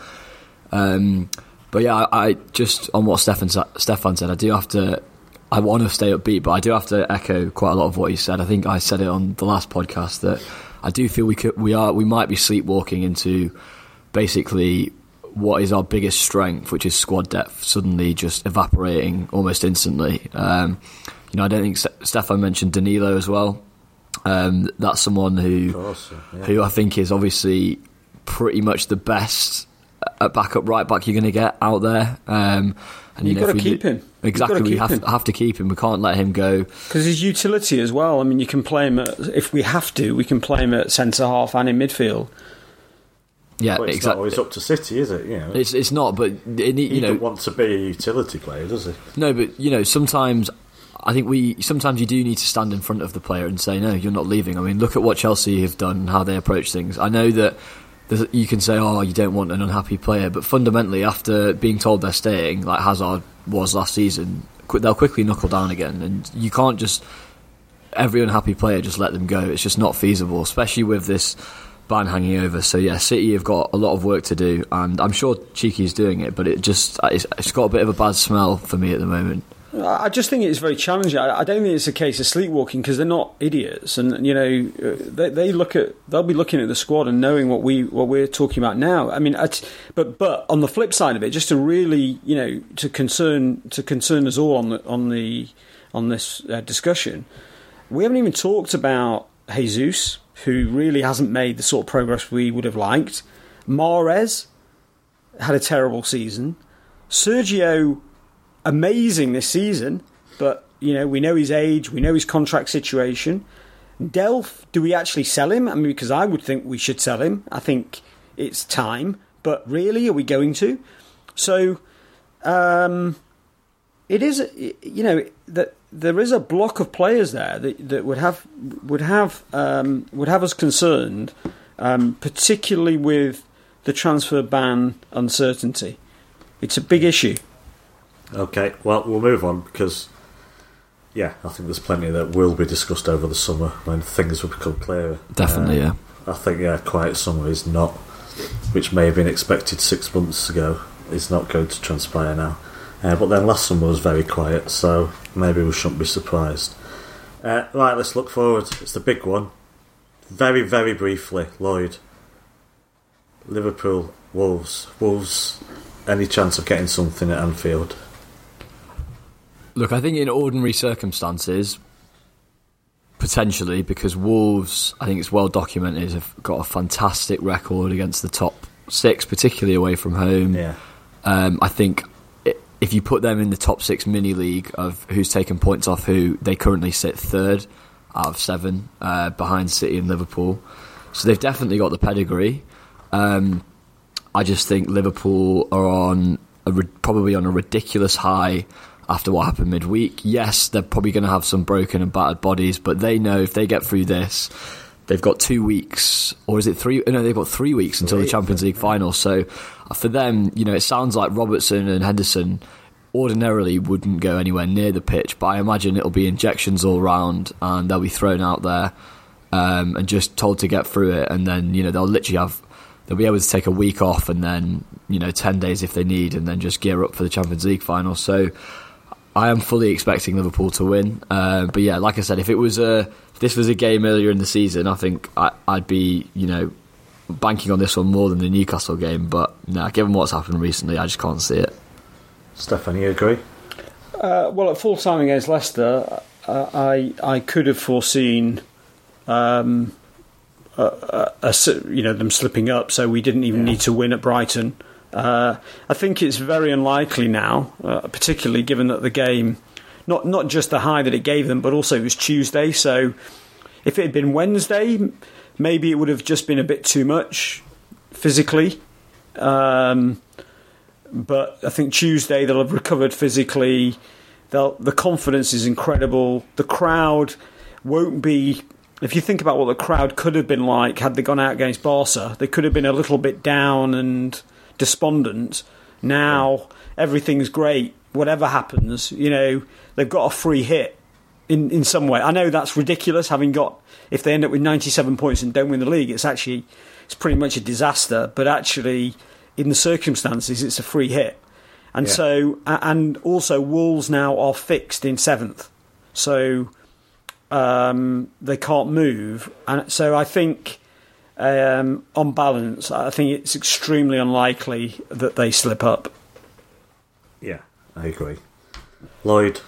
Um, but yeah, I, I, just on what Stefan Stefan said, I do have to. I want to stay upbeat, but I do have to echo quite a lot of what he said. I think I said it on the last podcast that I do feel we could, we are, we might be sleepwalking into basically what is our biggest strength, which is squad depth, suddenly just evaporating almost instantly. Um, you know, I don't think Stefan mentioned Danilo as well. Um, that's someone who, course, yeah. who I think is obviously pretty much the best at backup right back you're going to get out there. Um, and you've you got to keep him. Exactly, we have, have to keep him. We can't let him go because his utility as well. I mean, you can play him at, if we have to. We can play him at centre half and in midfield. Yeah, well, it's exactly. Not always up to City, is it? You know, it's it's not. But it, you he know, want to be a utility player, does he? No, but you know, sometimes I think we sometimes you do need to stand in front of the player and say, no, you're not leaving. I mean, look at what Chelsea have done, and how they approach things. I know that you can say, oh, you don't want an unhappy player, but fundamentally, after being told they're staying, like Hazard was last season, they'll quickly knuckle down again, and you can't just every unhappy player just let them go. It's just not feasible, especially with this ban hanging over. So yeah, City have got a lot of work to do, and I'm sure Txiki's doing it, but it just it's, it's got a bit of a bad smell for me at the moment. I just think it's very challenging. I don't think it's a case of sleepwalking because they're not idiots, and you know they, they look at they'll be looking at the squad and knowing what we what we're talking about now. I mean, but but on the flip side of it, just to really you know to concern to concern us all on the on the on this uh, discussion, we haven't even talked about Jesus, who really hasn't made the sort of progress we would have liked. Mahrez had a terrible season. Sergio amazing this season, but you know we know his age, we know his contract situation. Delph, do we actually sell him? I mean, because I would think we should sell him. I think it's time, but really, are we going to? So, um, it is, you know, that there is a block of players there that, that would have would have um, would have us concerned, um, particularly with the transfer ban uncertainty. It's a big issue. Okay, well, we'll move on because, yeah, I think there's plenty that will be discussed over the summer when things will become clearer. Definitely, uh, yeah. I think, yeah, quiet summer is not, which may have been expected six months ago, is not going to transpire now. Uh, but then last summer was very quiet, so maybe we shouldn't be surprised. Uh, right, let's look forward. It's the big one. Very, very briefly, Lloyd. Liverpool, Wolves. Wolves, any chance of getting something at Anfield? Look, I think in ordinary circumstances, potentially, because Wolves, I think it's well documented, have got a fantastic record against the top six, particularly away from home. Yeah. Um, I think if you put them in the top six mini league of who's taken points off who, they currently sit third out of seven uh, behind City and Liverpool. So they've definitely got the pedigree. Um, I just think Liverpool are on a, probably on a ridiculous high after what happened midweek. Yes, they're probably going to have some broken and battered bodies, but they know if they get through this, they've got two weeks, or is it three? No, they've got three weeks until the Champions League final. So uh, for them, you know, it sounds like Robertson and Henderson ordinarily wouldn't go anywhere near the pitch, but I imagine it'll be injections all round and they'll be thrown out there um, and just told to get through it, and then you know they'll literally have they'll be able to take a week off and then you know ten days if they need, and then just gear up for the Champions League final. So I am fully expecting Liverpool to win. Uh, but yeah, like I said, if it was a this was a game earlier in the season, I think I, would be you know banking on this one more than the Newcastle game. But nah, given what's happened recently, I just can't see it. Stefan, you agree? Uh, well, at full time against Leicester, uh, I I could have foreseen. Um, a, a, a, you know them slipping up, so we didn't even yeah. need to win at Brighton. Uh, I think it's very unlikely now, uh, particularly given that the game, not not just the high that it gave them, but also it was Tuesday. So if it had been Wednesday, maybe it would have just been a bit too much physically. Um, but I think Tuesday they'll have recovered physically. They'll, the confidence is incredible. The crowd won't be. If you think about what the crowd could have been like had they gone out against Barca, they could have been a little bit down and despondent. Now everything's great. Whatever happens, you know, they've got a free hit in, in some way. I know that's ridiculous. Having got if they end up with 97 points and don't win the league, it's actually it's pretty much a disaster. But actually, in the circumstances, it's a free hit. And yeah. so, and also, Wolves now are fixed in seventh, so um, they can't move. And so, I think um, on balance, I think it's extremely unlikely that they slip up. I agree. Lloyd,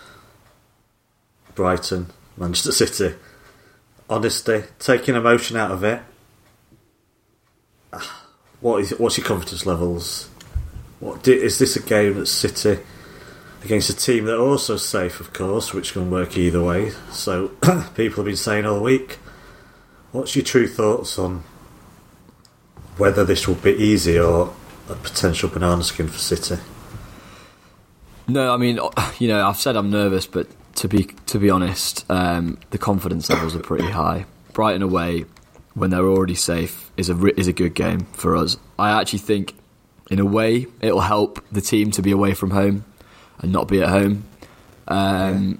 Brighton, Manchester City. Honesty, taking emotion out of it. Ah, what is what's your confidence levels? What is this a game that City against a team that are also safe, of course, which can work either way. So people have been saying all week. What's your true thoughts on whether this will be easy or a potential banana skin for City. No, I mean, you know, I've said I'm nervous, but to be to be honest, um, the confidence levels are pretty high. Brighton away, when they're already safe is a is a good game for us. I actually think, in a way, it'll help the team to be away from home and not be at home. Um,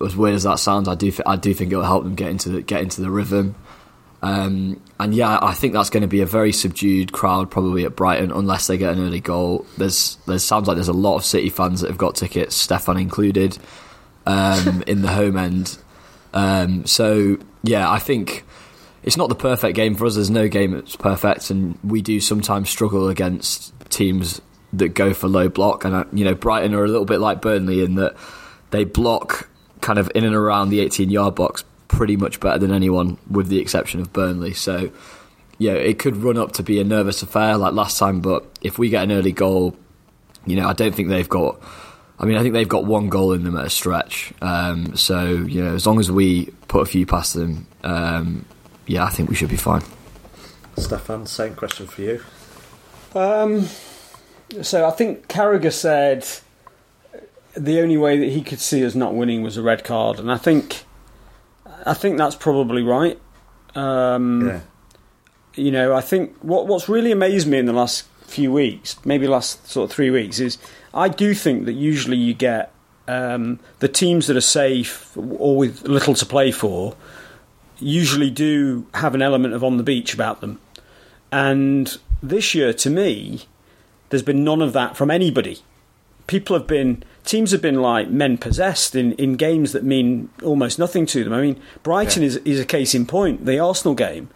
yeah. As weird as that sounds, I do th- I do think it'll help them get into the, get into the rhythm. Um, and yeah, I think that's going to be a very subdued crowd probably at Brighton unless they get an early goal. There's there sounds like there's a lot of City fans that have got tickets, Stefan included, um, in the home end. Um, so yeah, I think it's not the perfect game for us. There's no game that's perfect, and we do sometimes struggle against teams that go for low block. And uh, you know, Brighton are a little bit like Burnley in that they block kind of in and around the 18 yard box pretty much better than anyone, with the exception of Burnley. So, yeah, it could run up to be a nervous affair like last time. But if we get an early goal, you know, I don't think they've got. I mean, I think they've got one goal in them at a stretch. Um, so, you know, as long as we put a few past them, um, yeah, I think we should be fine. Stefan, same question for you. Um, so I think Carragher said the only way that he could see us not winning was a red card, and I think I think that's probably right. Um, yeah. You know, I think what what's really amazed me in the last few weeks, maybe last sort of three weeks, is I do think that usually you get um, the teams that are safe or with little to play for usually do have an element of on the beach about them. And this year, to me, there's been none of that from anybody. People have been teams have been like men possessed in, in games that mean almost nothing to them. I mean, Brighton yeah. is is a case in point. The Arsenal game,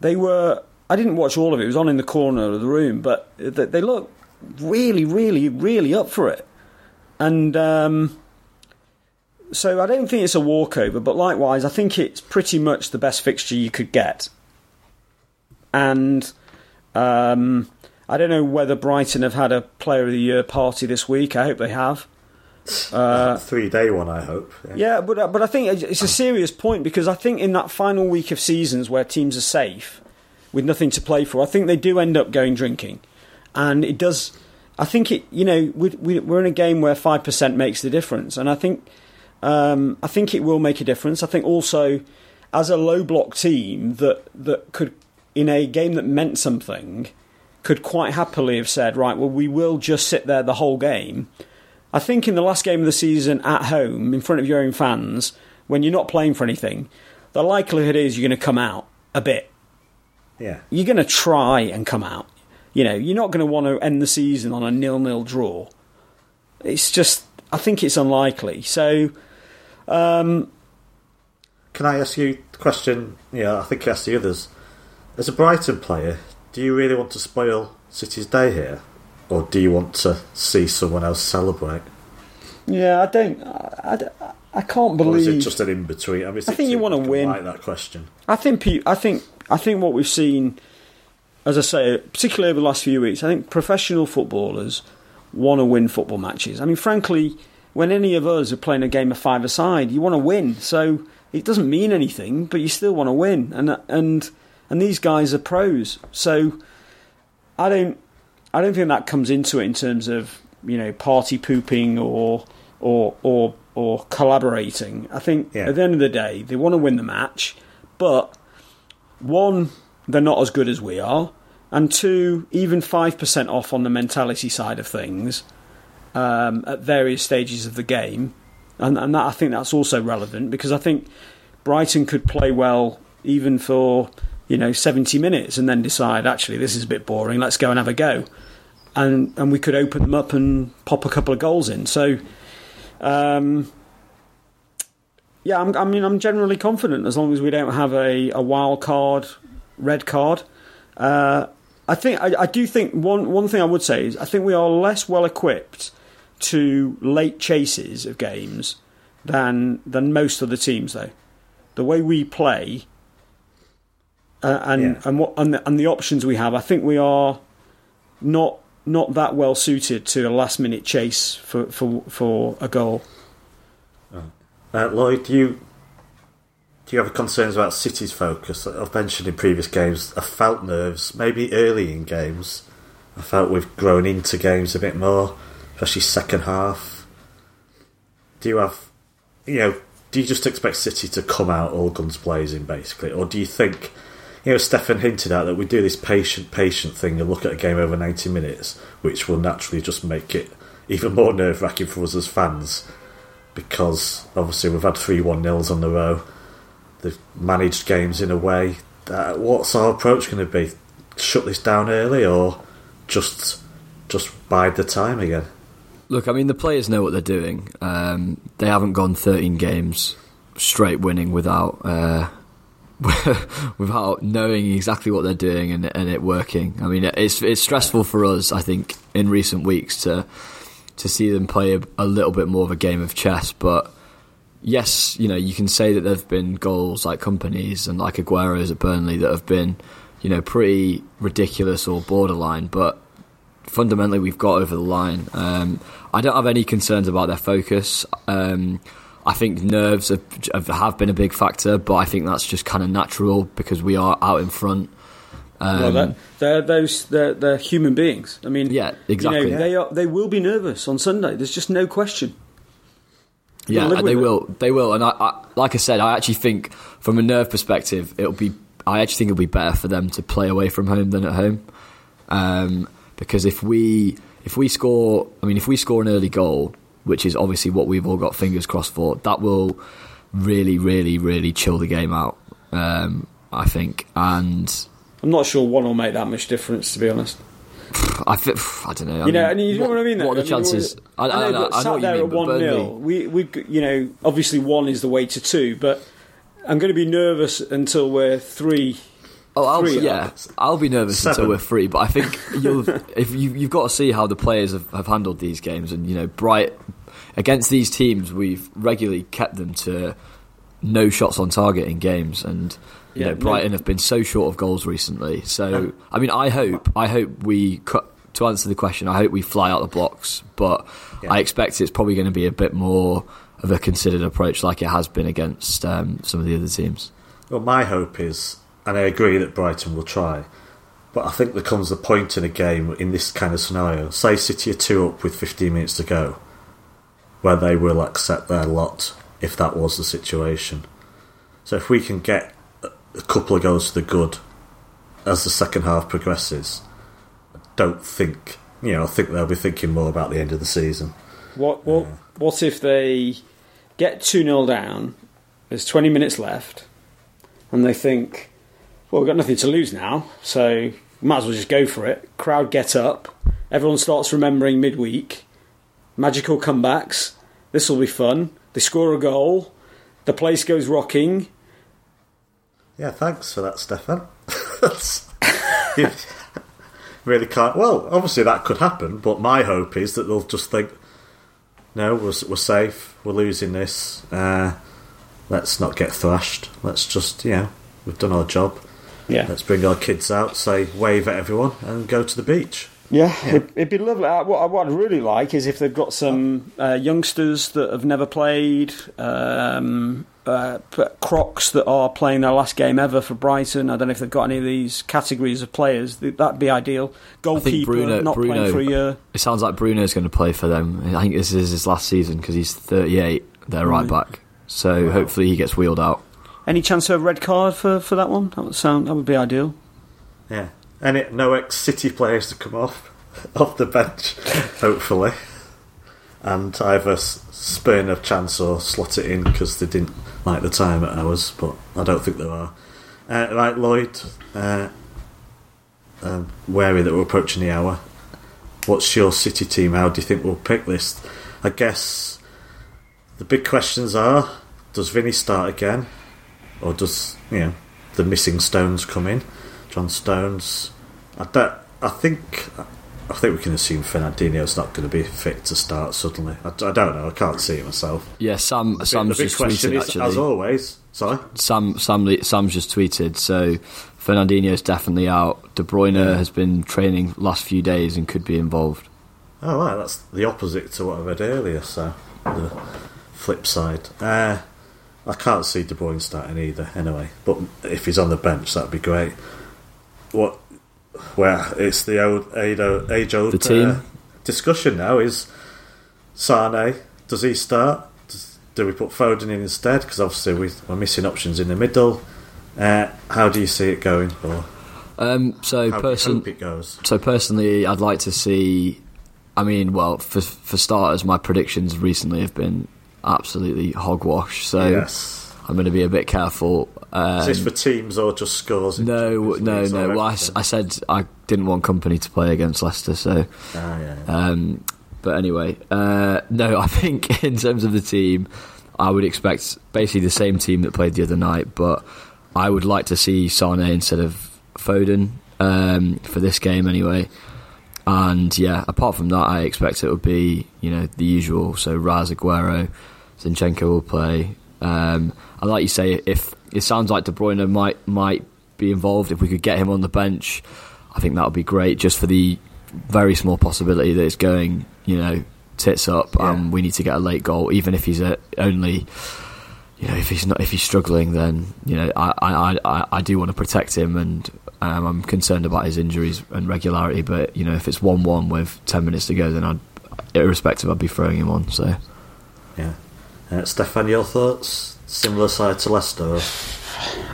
they were. I didn't watch all of it. It was on in the corner of the room, but they, they look really, really, really up for it. And um, so I don't think it's a walkover, but likewise, I think it's pretty much the best fixture you could get. And um, I don't know whether Brighton have had a Player of the Year party this week. I hope they have. Uh, Three day one, I hope. Yeah, yeah but uh, but I think it's a serious point because I think in that final week of seasons where teams are safe with nothing to play for, I think they do end up going drinking, and it does. I think it. You know, we, we, we're in a game where five percent makes the difference, and I think um, I think it will make a difference. I think also as a low block team that that could in a game that meant something could quite happily have said, right, well, we will just sit there the whole game. I think in the last game of the season at home, in front of your own fans, when you're not playing for anything, the likelihood is you're going to come out a bit. Yeah. You're going to try and come out. You know, you're not going to want to end the season on a nil-nil draw. It's just, I think it's unlikely. So, um, can I ask you a question? Yeah, I think I asked the others. As a Brighton player, do you really want to spoil City's day here, or do you want to see someone else celebrate? Yeah, I don't. I, I, I can't believe. Or is it just an in between? I, mean, I think you want to win. Like that question. I think. I think. I think what we've seen, as I say, particularly over the last few weeks, I think professional footballers want to win football matches. I mean, frankly, when any of us are playing a game of five aside, you want to win. So it doesn't mean anything, but you still want to win. And and and these guys are pros. So I don't I don't think that comes into it in terms of you know party pooping or or or or collaborating. I think yeah. at the end of the day they want to win the match, but one they're not as good as we are, and two even five percent off on the mentality side of things um, at various stages of the game, and, and that I think that's also relevant because I think Brighton could play well even for you know, 70 minutes and then decide, actually, this is a bit boring, let's go and have a go. And, and we could open them up and pop a couple of goals in. So, um, yeah, I'm, i mean, I'm generally confident as long as we don't have a, a wild card, red card. Uh, I think I, I, do think one one thing I would say is I think we are less well equipped to late chases of games than than most of the teams though. The way we play uh, and yeah. and what and the, and the options we have, I think we are not not that well suited to a last minute chase for for for a goal. Uh, Lloyd, do you do you have concerns about City's focus? I've mentioned in previous games. I felt nerves, maybe early in games. I felt we've grown into games a bit more, especially second half. Do you have, you know, do you just expect City to come out all guns blazing, basically, or do you think you know, Stefan hinted at that we do this patient, patient thing and look at a game over 90 minutes, which will naturally just make it even more nerve wracking for us as fans because obviously we've had three one nils on the row. They've managed games in a way. Uh, what's our approach going to be? Shut this down early or just just bide the time again? Look, I mean, the players know what they're doing. Um, they haven't gone 13 games straight winning without uh, without knowing exactly what they're doing and, and it working. I mean, it's it's stressful for us, I think, in recent weeks to to see them play a, a little bit more of a game of chess. But yes, you know, you can say that there have been goals like Kompany's and like Aguero's at Burnley that have been, you know, pretty ridiculous or borderline, but fundamentally we've got over the line. Um, I don't have any concerns about their focus. Um, I think nerves have, have, been a big factor, but I think that's just kind of natural because we are out in front. Um, well, they're, they're, those they're, they're, human beings. I mean, yeah, exactly. You know, They are they will be nervous on Sunday. There's just no question. Yeah, they it. will. They will. And I, I, like I said, I actually think from a nerve perspective, it'll be. I actually think it'll be better for them to play away from home than at home, um, because if we if we score, I mean, if we score an early goal, which is obviously what we've all got fingers crossed for, that will really, really, really chill the game out. Um, I think, and I'm not sure one will make that much difference, to be honest. I, I don't know. I you know, and you know what, what I mean. What are the chances? I, I, know, I, I, know there at one nil. We, we, you know, obviously one is the way to two, but I'm going to be nervous until we're three Oh, I'll, yeah, I'll be nervous Seven. until we're three. But I think you'll, if you, have got to see how the players have, have, handled these games, and you know, Bright against these teams, we've regularly kept them to no shots on target in games, and you yeah, know, Brighton no. have been so short of goals recently. So, I mean, I hope, I hope we cut. To answer the question, I hope we fly out the blocks, but yeah. I expect it's probably going to be a bit more of a considered approach, like it has been against um, some of the other teams. Well, my hope is and I agree that Brighton will try. But I think there comes a point in a game in this kind of scenario, say City are two up with 15 minutes to go, where they will accept their lot if that was the situation. So if we can get a couple of goals to the good as the second half progresses, I don't think you know. I think they'll be thinking more about the end of the season. What what what if they get two 0 down? There's 20 minutes left, and they think well, we've got nothing to lose now, so might as well just go for it. Crowd get up, everyone starts remembering midweek, magical comebacks. This will be fun. They score a goal, the place goes rocking. Yeah, thanks for that, Stefan. really can't. Well, obviously that could happen, but my hope is that they'll just think, no, we're, we're safe, we're losing this. Uh, let's not get thrashed. Let's just, you know, we've done our job. Yeah. Let's bring our kids out, say wave at everyone, and go to the beach. Yeah, yeah. It'd, it'd, be lovely. What, what, I'd really like is if they've got some uh, youngsters that have never played, um, uh, Crocs that are playing their last game ever for Brighton. I don't know if they've got any of these categories of players. That'd be ideal. Goalkeeper Bruno, not Bruno, playing for a year. It sounds like Bruno's going to play for them. I think this is his last season because he's 38. They're right back. So wow. hopefully he gets wheeled out. Any chance of a red card for, for that one? That would sound that would be ideal. Yeah, it, no ex City players to come off off the bench, hopefully, and either spurn a chance or slot it in because they didn't like the time at ours. But I don't think there are. Uh, right, Lloyd, uh, uh, wary that we're approaching the hour. What's your City team? How do you think we'll pick this? I guess the big questions are: Does Vinny start again? or does you know the missing Stones come in? John Stones. I don't. I think. I think we can assume Fernandinho's not going to be fit to start suddenly. I, I don't know. I can't see it myself. Yeah, Sam. The Sam's big, just tweeted is, actually. As always, sorry. Sam. Sam. Sam's just tweeted. So Fernandinho's definitely out. De Bruyne yeah. has been training last few days and could be involved. Oh right, that's the opposite to what I read earlier. So the flip side. Uh, I can't see De Bruyne starting either. Anyway, but if he's on the bench, that'd be great. What? Well, it's the old age old the team. Uh, discussion now is Sane. Does he start? Does, do we put Foden in instead? Because obviously we, are missing options in the middle. Uh, how do you see it going? Or Um, so person, do you hope it goes? so personally, I'd like to see. I mean, well, for for starters, my predictions recently have been absolutely hogwash. So yes. I'm going to be a bit careful. Um, Is this for teams or just scores? no, no, no. Well, I? I said I didn't want Kompany to play against Leicester, so. Ah, yeah, yeah. Um, but anyway, uh, no, I think in terms of the team, I would expect basically the same team that played the other night, but I would like to see Sane instead of Foden um, for this game anyway. And yeah, apart from that, I expect it would be you know the usual. So Raz Aguero, Zinchenko will play. Um, and like you say, if it sounds like De Bruyne might might be involved, if we could get him on the bench, I think that would be great. Just for the very small possibility that it's going, you know, tits up, Yeah. and we need to get a late goal, even if he's a, only. You know, if he's not, if he's struggling, then you know, I, I, I, I do want to protect him, and um, I'm concerned about his injuries and regularity. But you know, if it's one-one with ten minutes to go, then I'd, irrespective, I'd be throwing him on. So yeah. Uh, Stefan, your thoughts? Similar side to Leicester?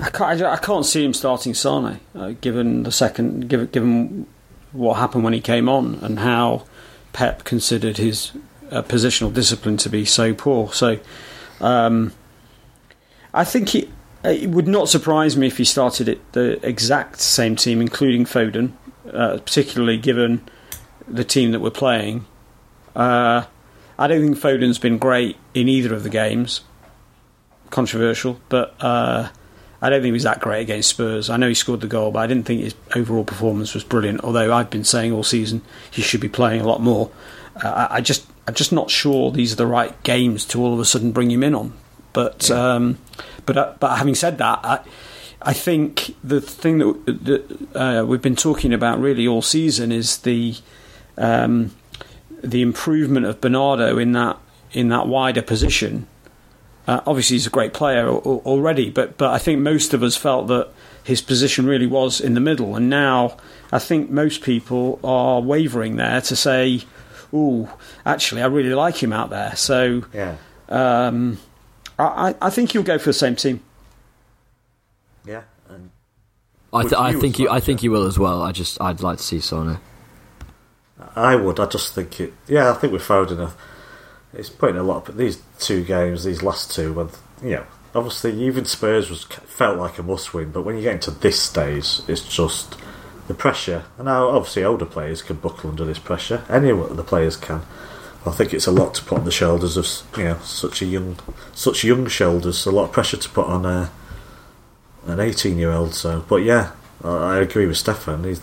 I can't, I can't see him starting Sane, uh, given the second, given, given what happened when he came on and how Pep considered his uh, positional discipline to be so poor. So, um, I think he, it would not surprise me if he started it the exact same team, including Foden, uh, particularly given the team that we're playing. Uh, I don't think Foden's been great in either of the games. Controversial, but uh, I don't think he was that great against Spurs. I know he scored the goal, but I didn't think his overall performance was brilliant. Although I've been saying all season he should be playing a lot more. Uh, I, just, I'm just not sure these are the right games to all of a sudden bring him in on. But, um, but, uh, but having said that, I, I think the thing that, that uh, we've been talking about really all season is the um, the improvement of Bernardo in that in that wider position. Uh, obviously, he's a great player al- al- already, but but I think most of us felt that his position really was in the middle, and now I think most people are wavering there to say, "Oh, actually, I really like him out there." So Yeah. um, I, I I think he'll go for the same team. Yeah. And I, th- I think you, I think you will as well. I just, I'd like to see Sane. I would. I just think it. Yeah, I think with Foden, enough. it's putting a lot. But these two games, these last two, when you know, obviously even Spurs was felt like a must-win. But when you get into this stage, it's just the pressure. And now, obviously, older players can buckle under this pressure. Any of the players can. I think it's a lot to put on the shoulders of you know such a young, such young shoulders. A lot of pressure to put on a, an eighteen-year-old. So, but yeah, I, I agree with Stefan. He's,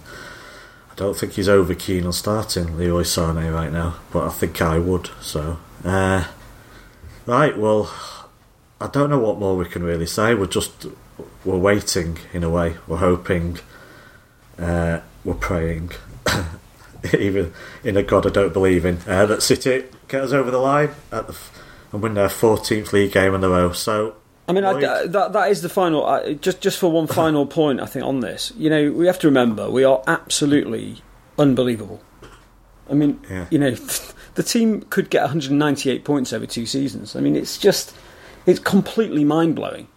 don't think he's over keen on starting Leroy Sane right now, but I think I would. So, uh, right, well, I don't know what more we can really say. We're just we're waiting in a way. We're hoping. Uh, we're praying, even in a God I don't believe in, uh, that City get us over the line at the and win their 14th league game in a row. So, I mean, I, Lloyd? that that is the final. I, just just for one final point, I think on this, you know, we have to remember we are absolutely unbelievable. I mean, Yeah. you know, the team could get 198 points over two seasons. I mean, it's just it's completely mind blowing.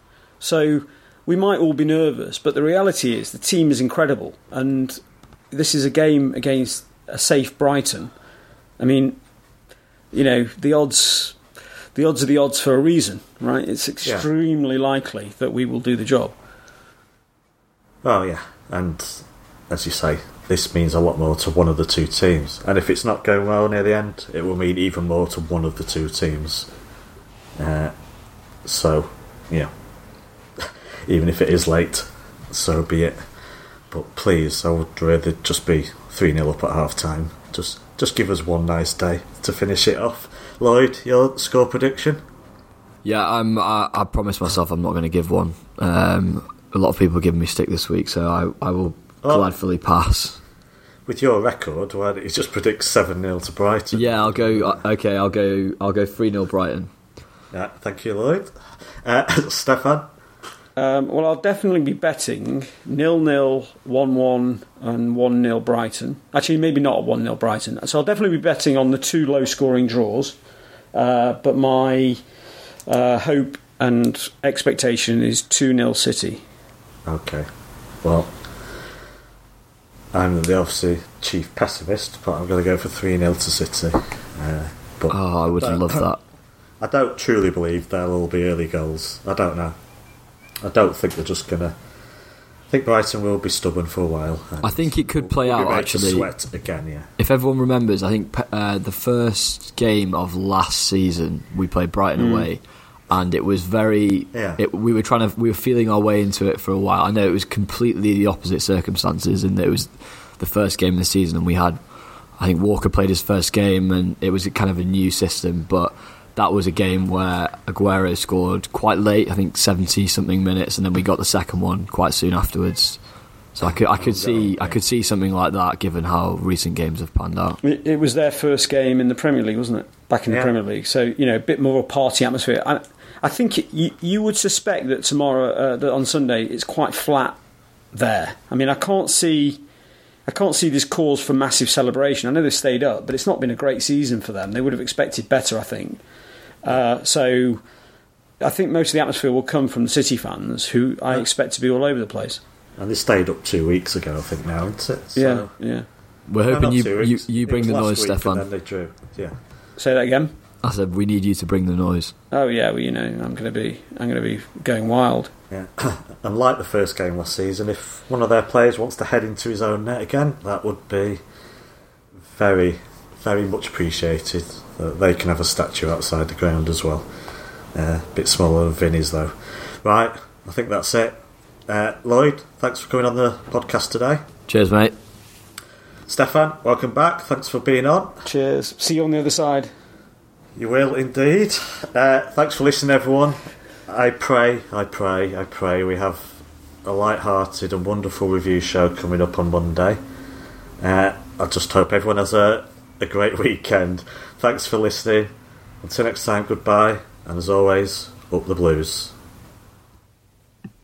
So we might all be nervous, but the reality is the team is incredible, and this is a game against a safe Brighton. I mean, you know, the odds the odds are the odds for a reason, right? It's extremely likely that we will do the job. Oh yeah, and as you say, this means a lot more to one of the two teams. And if it's not going well near the end, it will mean even more to one of the two teams. Uh, so, yeah, even if it is late, so be it. But please, I would rather just be three 0 up at half time. Just, just give us one nice day to finish it off. Lloyd, your score prediction? Yeah, I'm. I, I promise myself I'm not going to give one. Um, a lot of people are giving me stick this week, so I, I will Oh. gladly pass. With your record, why don't you just predict seven 0 to Brighton? Yeah, I'll go. uh, Okay, I'll go. I'll go three 0 Brighton. Yeah, thank you, Lloyd. Uh, Stefan. Um, well, I'll definitely be betting nil nil, one one, and one 0 Brighton. Actually, maybe not one 0 Brighton. So I'll definitely be betting on the two low scoring draws. Uh, but my uh, hope and expectation is two 0 City. Okay. Well, I'm the obviously chief pessimist, but I'm going to go for 3 0 to City. Uh, but Oh, I would But- love that. I don't truly believe there will be early goals. I don't know. I don't think they're just going to. I think Brighton will be stubborn for a while. I think it could play we'll out actually. sweat again, yeah. If everyone remembers, I think uh, the first game of last season we played Brighton away, and it was very. Yeah. It, we were trying to. We were feeling our way into it for a while. I know it was completely the opposite circumstances, and it was the first game of the season, and we had. I think Walker played his first game, and it was kind of a new system, but. That was a game where Aguero scored quite late, I think seventy something minutes, and then we got the second one quite soon afterwards. So I could, I could see, I could see something like that, given how recent games have panned out. It, it was their first game in the Premier League, wasn't it? Back in the Yeah. Premier League, so you know a bit more of a party atmosphere. I, I think it, you you would suspect that tomorrow, uh, that on Sunday, it's quite flat there. I mean, I can't see. I can't see this cause for massive celebration. I know they've stayed up, but it's not been a great season for them. They would have expected better, I think. Uh, so, I think most of the atmosphere will come from the City fans, who I expect to be all over the place. And they stayed up two weeks ago, I think, now, isn't it? So- Yeah, yeah. We're hoping not you, you you bring the noise, Stefan. And then they drew. Yeah. Say that again. I said we need you to bring the noise. Oh yeah, well you know I'm going to be I'm going to be going wild. Yeah. and like the first game last season, if one of their players wants to head into his own net again, that would be very, very much appreciated. Uh, they can have a statue outside the ground as well. Uh, a bit smaller than Vinny's though. Right, I think that's it. Uh, Lloyd, thanks for coming on the podcast today. Cheers, mate. Stefan, welcome back. Thanks for being on. Cheers. See you on the other side. You will indeed. Uh, thanks for listening, everyone. I pray, I pray, I pray we have a light-hearted and wonderful review show coming up on Monday. Uh, I just hope everyone has a, a great weekend. Thanks for listening. Until next time, goodbye. And as always, up the blues.